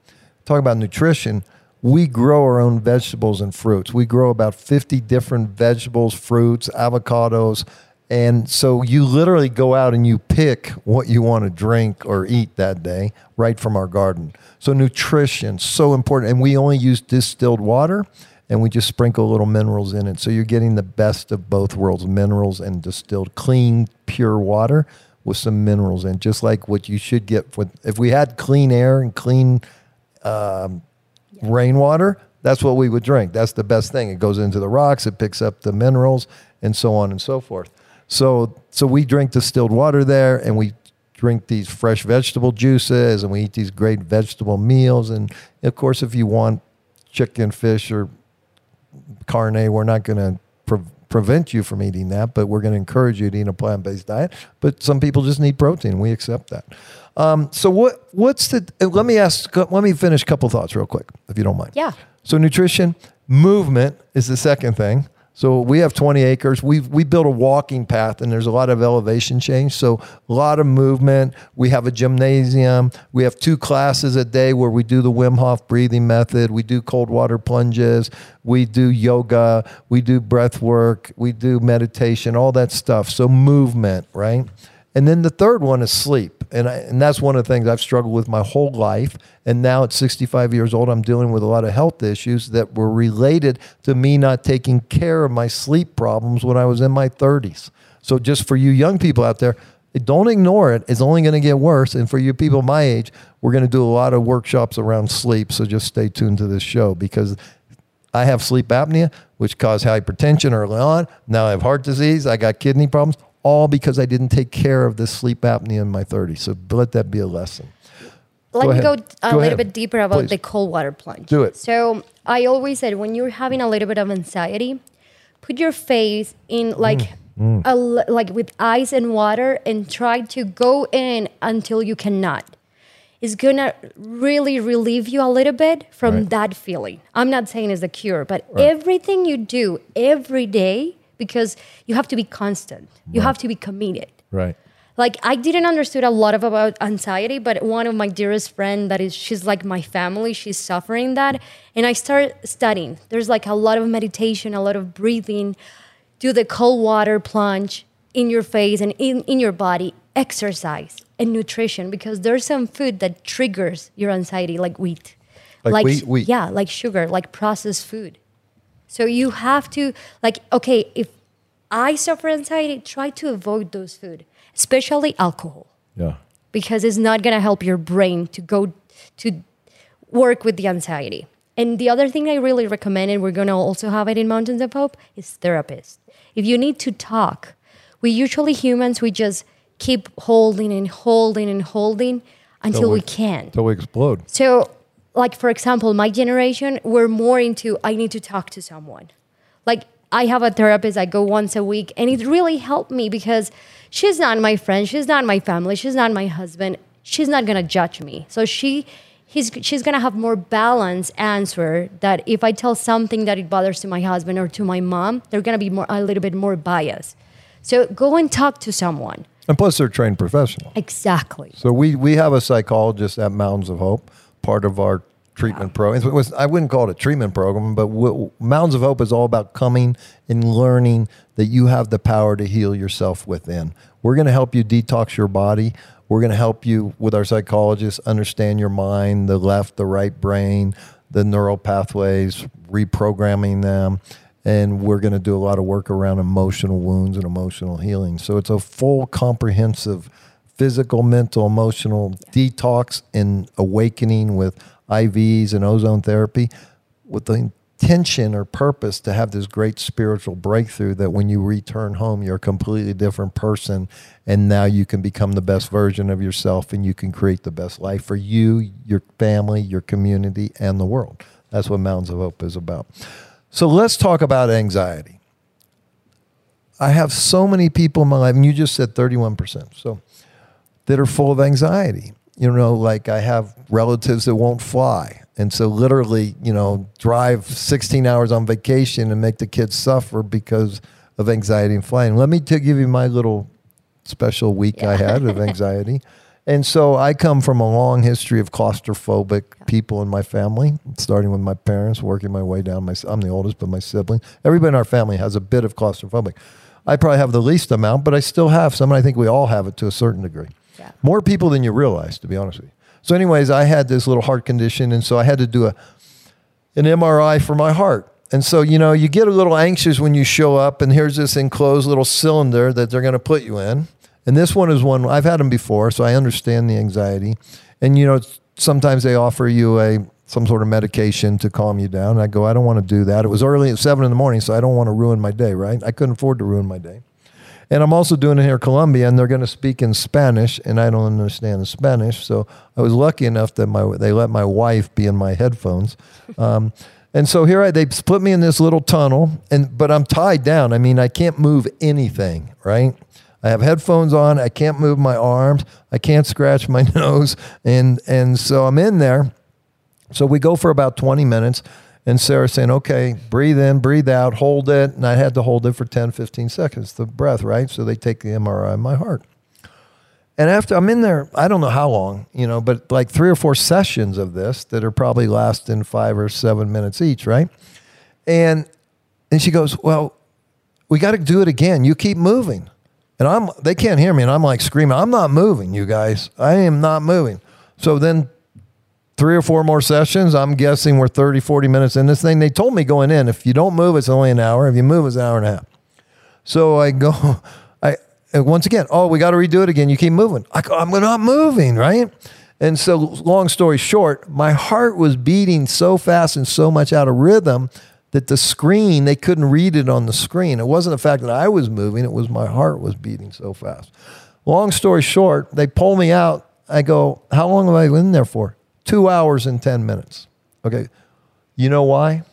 talk about nutrition, we grow our own vegetables and fruits. We grow about 50 different vegetables, fruits, avocados, and so you literally go out and you pick what you want to drink or eat that day right from our garden. So nutrition so important and we only use distilled water and we just sprinkle little minerals in it. So you're getting the best of both worlds, minerals and distilled clean pure water with some minerals in just like what you should get with if we had clean air and clean um, yeah. rainwater, that's what we would drink. That's the best thing. It goes into the rocks, it picks up the minerals and so on and so forth. So so we drink distilled water there, and we drink these fresh vegetable juices, and we eat these great vegetable meals. And of course, if you want chicken, fish, or carne, we're not going to prevent you from eating that, but we're going to encourage you to eat a plant based diet. But some people just need protein. We accept that. Um, so what what's the? Let me ask. Let me finish a couple thoughts real quick, if you don't mind. Yeah. So nutrition, movement is the second thing. So we have 20 acres. We we built a walking path, and there's a lot of elevation change. So a lot of movement. We have a gymnasium. We have two classes a day where we do the Wim Hof breathing method. We do cold water plunges. We do yoga. We do breath work. We do meditation. All that stuff. So movement, right? And then the third one is sleep. And, I, and that's one of the things I've struggled with my whole life. And now at 65 years old, I'm dealing with a lot of health issues that were related to me not taking care of my sleep problems when I was in my 30s. So, just for you young people out there, don't ignore it. It's only going to get worse. And for you people my age, we're going to do a lot of workshops around sleep. So, just stay tuned to this show because I have sleep apnea, which caused hypertension early on. Now I have heart disease. I got kidney problems all because I didn't take care of this sleep apnea in my 30s. So let that be a lesson. Let Go me go a Go little ahead. bit deeper about Please. the cold water plunge. Do it. So I always said when you're having a little bit of anxiety, put your face in like Mm, a l like with ice and water and try to go in until you cannot. It's gonna really relieve you a little bit from Right. that feeling. I'm not saying it's a cure, but everything you do every day because you have to be constant. You have to be committed Right. like I didn't understood a lot of about anxiety, but one of my dearest friend that is she's like my family, she's suffering that, and I start studying. There's like a lot of meditation, a lot of breathing, do the cold water plunge in your face and in, in your body, exercise and nutrition because there's some food that triggers your anxiety, like wheat. Like wheat? Wheat. Yeah, like sugar, like processed food. So you have to like okay, if I suffer anxiety, try to avoid those food, especially alcohol, Yeah. because it's not gonna help your brain to go to work with the anxiety. And the other thing I really recommend, and we're gonna also have it in Mountains of Hope, is therapist. If you need to talk, we usually humans we just keep holding and holding and holding until we can't. Till we explode. So, like for example, my generation, we're more into I need to talk to someone. Like I have a therapist, I go once a week, and it really helped me because she's not my friend, she's not my family, she's not my husband. She's not gonna judge me. So she he's she's gonna have more balanced answer that if I tell something that it bothers to my husband or to my mom, they're gonna be more a little bit more biased. So go and talk to someone. And plus, they're trained professionals. Exactly. So we we have a psychologist at Mountains of Hope, part of our treatment program. It was, I wouldn't call it a treatment program, but w- Mountains of Hope is all about coming and learning that you have the power to heal yourself within. We're going to help you detox your body. We're going to help you with our psychologists understand your mind, the left, the right brain, the neural pathways, reprogramming them and we're going to do a lot of work around emotional wounds and emotional healing. So it's a full, comprehensive physical, mental, emotional detox and awakening with IVs and ozone therapy with the intention or purpose to have this great spiritual breakthrough that when you return home, you're a completely different person. And now you can become the best version of yourself and you can create the best life for you, your family, your community, and the world. That's what Mountains of Hope is about. So let's talk about anxiety. I have so many people in my life, and you just said 31%. So that are full of anxiety. You know, like I have relatives that won't fly. And so literally, you know, drive 16 hours on vacation and make the kids suffer because of anxiety and flying. Let me to give you my little special week I had of [laughs] anxiety. And so I come from a long history of claustrophobic people in my family, starting with my parents, working my way down. My, I'm the oldest, but my sibling, everybody in our family has a bit of claustrophobic. I probably have the least amount, but I still have some. And I think we all have it to a certain degree. Yeah. More people than you realize, to be honest with you. So, anyways, I had this little heart condition, and so I had to do a an MRI for my heart. And so, you know, you get a little anxious when you show up, and here's this enclosed little cylinder that they're going to put you in. And this one is one I've had them before, so I understand the anxiety. And you know, sometimes they offer you a some sort of medication to calm you down. And I go, I don't want to do that. It was early at seven in the morning, so I don't want to ruin my day. Right? I couldn't afford to ruin my day. And I'm also doing it here in Colombia, and they're going to speak in Spanish, and I don't understand Spanish. So I was lucky enough that my they let my wife be in my headphones. [laughs] Um, and so here I, they put me in this little tunnel, and but I'm tied down. I mean, I can't move anything. Right? I have headphones on. I can't move my arms. I can't scratch my [laughs] nose, and and so I'm in there. So we go for about 20 minutes. And Sarah's saying, okay, breathe in, breathe out, hold it. And I had to hold it for 10, 15 seconds, the breath, right? So they take the MRI of my heart. And after I'm in there, I don't know how long, you know, but like three or four sessions of this that are probably lasting five or seven minutes each, right? And and she goes, Well, we got to do it again. You keep moving. And I'm they can't hear me, and I'm like screaming, I'm not moving, you guys. I am not moving. So then three or four more sessions. I'm guessing we're 30, 40 minutes in this thing. They told me going in, if you don't move, it's only an hour. If you move, it's an hour and a half. So I go, [laughs] I once again, oh, we got to redo it again. You keep moving. I go, I'm not moving, right? And so, long story short, my heart was beating so fast and so much out of rhythm that that the screen, they couldn't read it on the screen. It wasn't the fact that I was moving, it was my heart was beating so fast. Long story short, they pull me out. I go, How long have I been there for? Two hours and 10 minutes. Okay. You know why?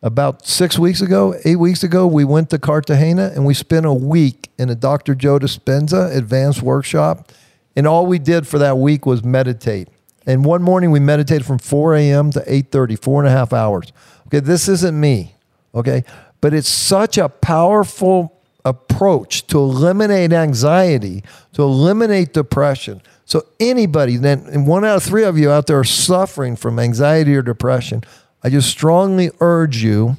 About six weeks ago, eight weeks ago, we went to Cartagena and we spent a week in a Dr. Joe Dispenza advanced workshop. And all we did for that week was meditate. And one morning we meditated from 4 a.m. to 8:30, four and a half hours. Okay, this isn't me. Okay, but it's such a powerful approach to eliminate anxiety, to eliminate depression. So anybody, then, one out of three of you out there are suffering from anxiety or depression. I just strongly urge you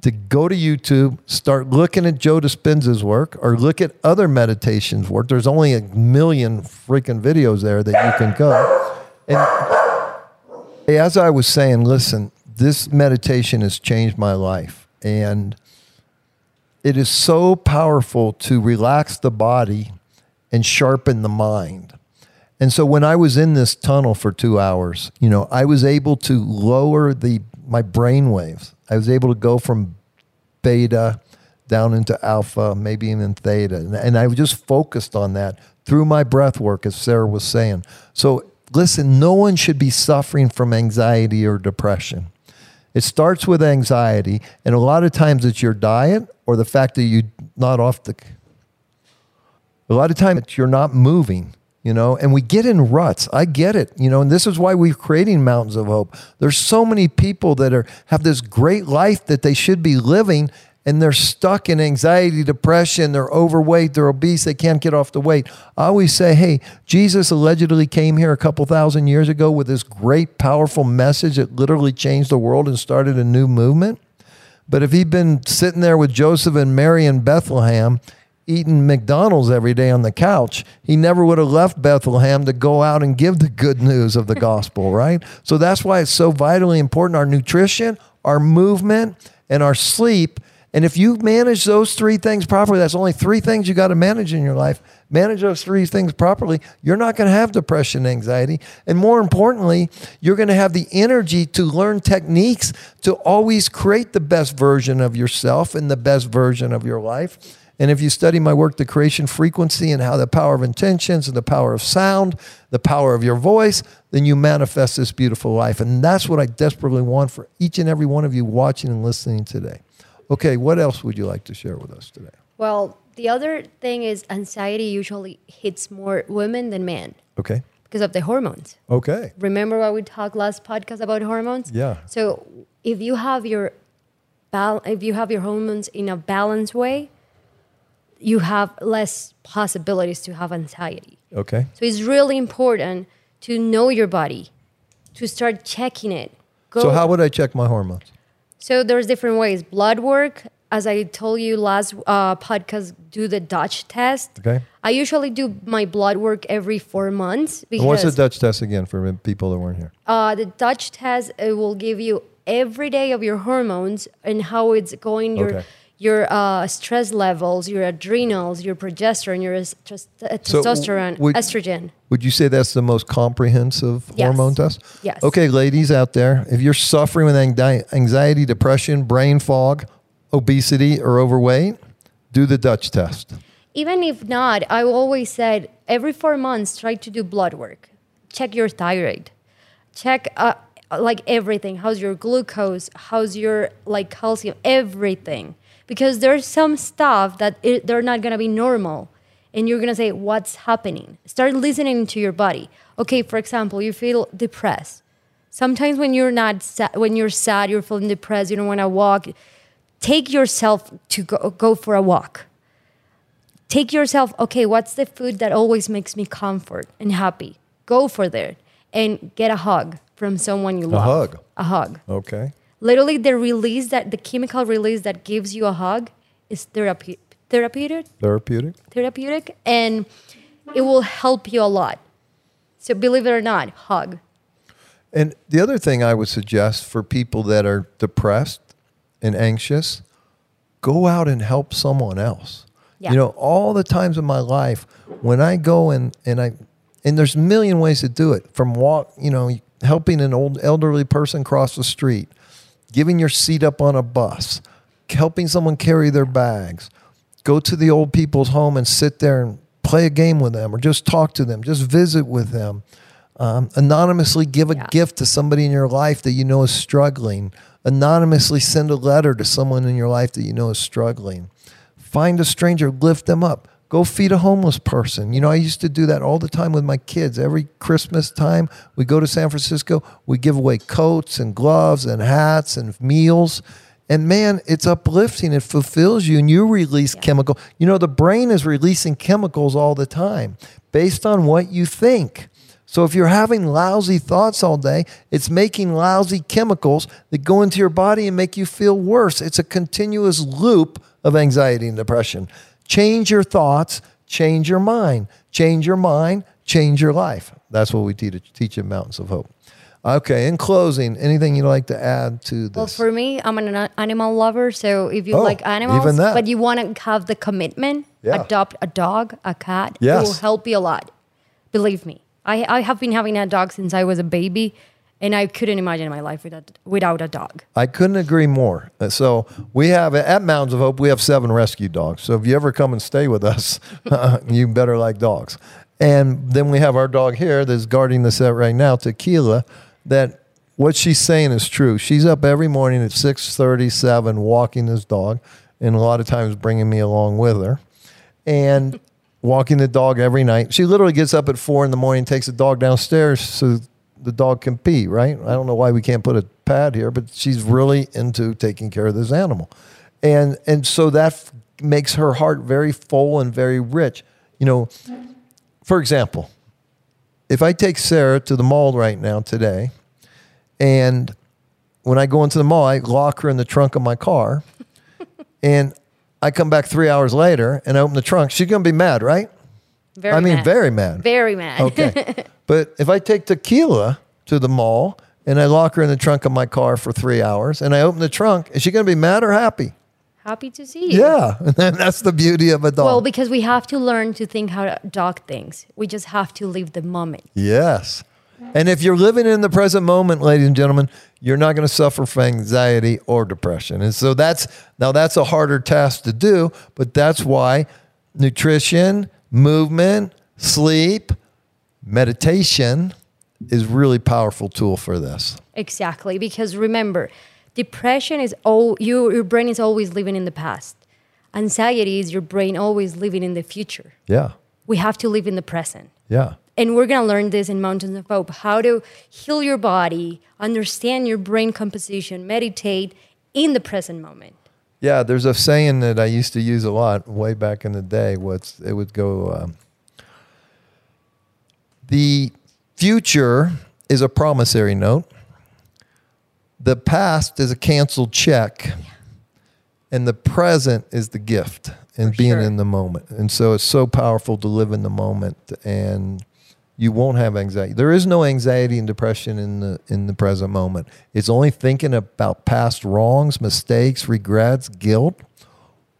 to go to YouTube, start looking at Joe Dispenza's work, or look at other meditations work. There's only a million freaking videos there that you can go. And as I was saying, listen, this meditation has changed my life. And it is so powerful to relax the body and sharpen the mind. And so when I was in this tunnel for two hours, you know, I was able to lower the my brain waves. I was able to go from beta down into alpha, maybe even theta. And, and I just focused on that through my breath work, as Sarah was saying. So listen, no one should be suffering from anxiety or depression. It starts with anxiety, and a lot of times it's your diet or the fact that you're not off the. A lot of times you're not moving, you know, and we get in ruts. I get it, you know, and this is why we're creating Mountains of Hope. There's so many people that are have this great life that they should be living, and they're stuck in anxiety, depression, they're overweight, they're obese, they can't get off the weight. I always say, hey, Jesus allegedly came here a couple thousand years ago with this great, powerful message that literally changed the world and started a new movement. But if he'd been sitting there with Joseph and Mary in Bethlehem, eating McDonald's every day on the couch, he never would have left Bethlehem to go out and give the good news of the gospel, [laughs] right? So that's why it's so vitally important our nutrition, our movement, and our sleep and if you manage those three things properly, that's only three things you got to manage in your life. Manage those three things properly, you're not going to have depression, anxiety. And more importantly, you're going to have the energy to learn techniques to always create the best version of yourself and the best version of your life. And if you study my work, the creation frequency and how the power of intentions and the power of sound, the power of your voice, then you manifest this beautiful life. And that's what I desperately want for each and every one of you watching and listening today. Okay, what else would you like to share with us today? Well, the other thing is anxiety usually hits more women than men Okay. because of the hormones. Okay. Remember what we talked last podcast about hormones? Yeah. So if you have your if you have your hormones in a balanced way, you have less possibilities to have anxiety. Okay. So it's really important to know your body, to start checking it. Go, So how would I check my hormones? so there's different ways. Blood work, as I told you last uh, podcast, do the Dutch test. Okay. I usually do my blood work every four months because And what's the Dutch test again for people that weren't here? uh, the Dutch test it will give you every day of your hormones and how it's going your Okay. Your uh, stress levels, your adrenals, your progesterone, your est- uh, So testosterone, would- estrogen. Would you say that's the most comprehensive Yes. hormone test? Yes. Okay, ladies out there, if you're suffering with anxiety, depression, brain fog, obesity, or overweight, do the Dutch test. Even if not, I always said every four months try to do blood work. Check your thyroid. Check uh, like everything. How's your glucose? How's your like calcium? Everything. Because there's some stuff that it, they're not gonna be normal, and you're gonna say, "What's happening?" Start listening to your body. Okay, for example, you feel depressed. Sometimes when you're not sa- when you're sad, you're feeling depressed, you don't want to walk. Take yourself to go, go for a walk take yourself okay what's the food that always makes me comfort and happy go for that and get a hug from someone you love A hug? a hug Okay. Literally the release that the chemical release that gives you a hug is therapy, therapeutic Therapeutic? therapeutic and it will help you a lot so believe it or not hug And the other thing I would suggest for people that are depressed and anxious, go out and help someone else. Yeah. You know, all the times in my life when I go and, and I and there's a million ways to do it. From walk, you know, helping an old elderly person cross the street, giving your seat up on a bus, helping someone carry their bags, go to the old people's home and sit there and play a game with them or just talk to them, just visit with them. Um, anonymously give a Yeah. gift to somebody in your life that you know is struggling. Anonymously send a letter to someone in your life that you know is struggling. Find a stranger, lift them up. Go feed a homeless person. You know, I used to do that all the time with my kids. Every Christmas time, we go to San Francisco, we give away coats and gloves and hats and meals. And man, it's uplifting. It fulfills you, and you release chemical. You know, the brain is releasing chemicals all the time based on what you think. So if you're having lousy thoughts all day, it's making lousy chemicals that go into your body and make you feel worse. It's a continuous loop of anxiety and depression. Change your thoughts, change your mind. Change your mind, change your life. That's what we teach, teach at Mountains of Hope. Okay, in closing, anything you'd like to add to this? Well, for me, I'm an animal lover. So if you Oh, like animals, even that. but you want to have the commitment, Yeah. adopt a dog, a cat. It Yes. will help you a lot. Believe me. I, I have been having a dog since I was a baby, and I couldn't imagine my life without, without a dog. I couldn't agree more. Uh, So we have at Mountains of Hope, we have seven rescue dogs. So if you ever come and stay with us, [laughs] you better like dogs. And then we have our dog here that's guarding the set right now, Tequila. That what she's saying is true. She's up every morning at six thirty-seven walking this dog, and a lot of times bringing me along with her. And walking the dog every night. She literally gets up at four in the morning, takes the dog downstairs so the dog can pee, right? I don't know why we can't put a pad here, but she's really into taking care of this animal. And and so that f- makes her heart very full and very rich. You know, for example, if I take Sarah to the mall right now today, and when I go into the mall, I lock her in the trunk of my car, and I come back three hours later and I open the trunk, she's gonna be mad, right? Very I mean, mad. very mad. Very mad. Okay. [laughs] but if I take tequila to the mall and I lock her in the trunk of my car for three hours and I open the trunk, is she going to be mad or happy? Happy to see you. Yeah. [laughs] And that's the beauty of a dog. Well, because we have to learn to think how a dog thinks. We just have to live the moment. yes. And if you're living in the present moment, ladies and gentlemen, you're not going to suffer from anxiety or depression. And so that's now that's a harder task to do, but that's why nutrition, movement, sleep, meditation is really powerful tool for this. Exactly. Because remember, depression is all you, your brain is always living in the past. Anxiety is your brain always living in the future. Yeah. We have to live in the present. Yeah. And we're going to learn this in Mountains of Hope how to heal your body, understand your brain composition, meditate in the present moment. Yeah, there's a saying that I used to use a lot way back in the day. What's it would go, um, the future is a promissory note. The past is a canceled check, and the present is the gift and For being sure. in the moment. And so it's so powerful to live in the moment, and you won't have anxiety. There is no anxiety and depression in the in the present moment. It's only thinking about past wrongs, mistakes, regrets, guilt,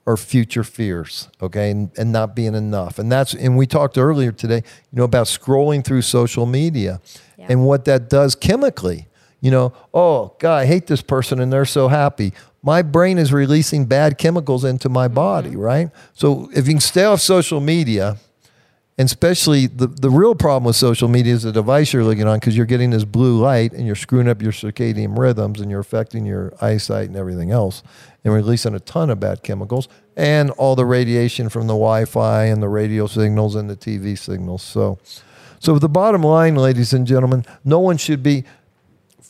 or future fears. Okay, and, and not being enough. And that's and we talked earlier today, you know, about scrolling through social media Yeah. and what that does chemically. You know, oh God, I hate this person and they're so happy. My brain is releasing bad chemicals into my mm-hmm. body, right? So if you can stay off social media, and especially the, the real problem with social media is the device you're looking on because you're getting this blue light and you're screwing up your circadian rhythms and you're affecting your eyesight and everything else and releasing a ton of bad chemicals and all the radiation from the Wi-Fi and the radio signals and the TV signals. So, so the bottom line, ladies and gentlemen, no one should be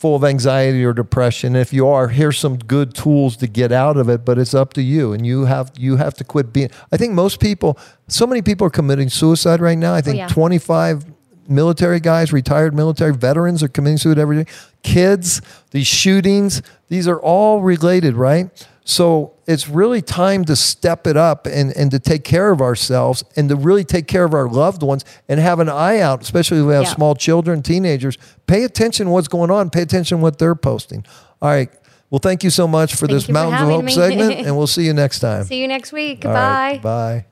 full of anxiety or depression. If you are, here's some good tools to get out of it, but it's up to you. And you have you have to quit being I think most people so many people are committing suicide right now. I think oh, yeah. 25 military guys, retired military veterans are committing suicide every day. Kids, these shootings, these are all related, right? So it's really time to step it up and, and to take care of ourselves and to really take care of our loved ones and have an eye out, especially if we have Yeah. small children, teenagers. Pay attention to what's going on. Pay attention to what they're posting. All right. Well, thank you so much for Thank this you for of Hope me. segment, [laughs] and we'll see you next time. See you next week. All Goodbye. right, bye.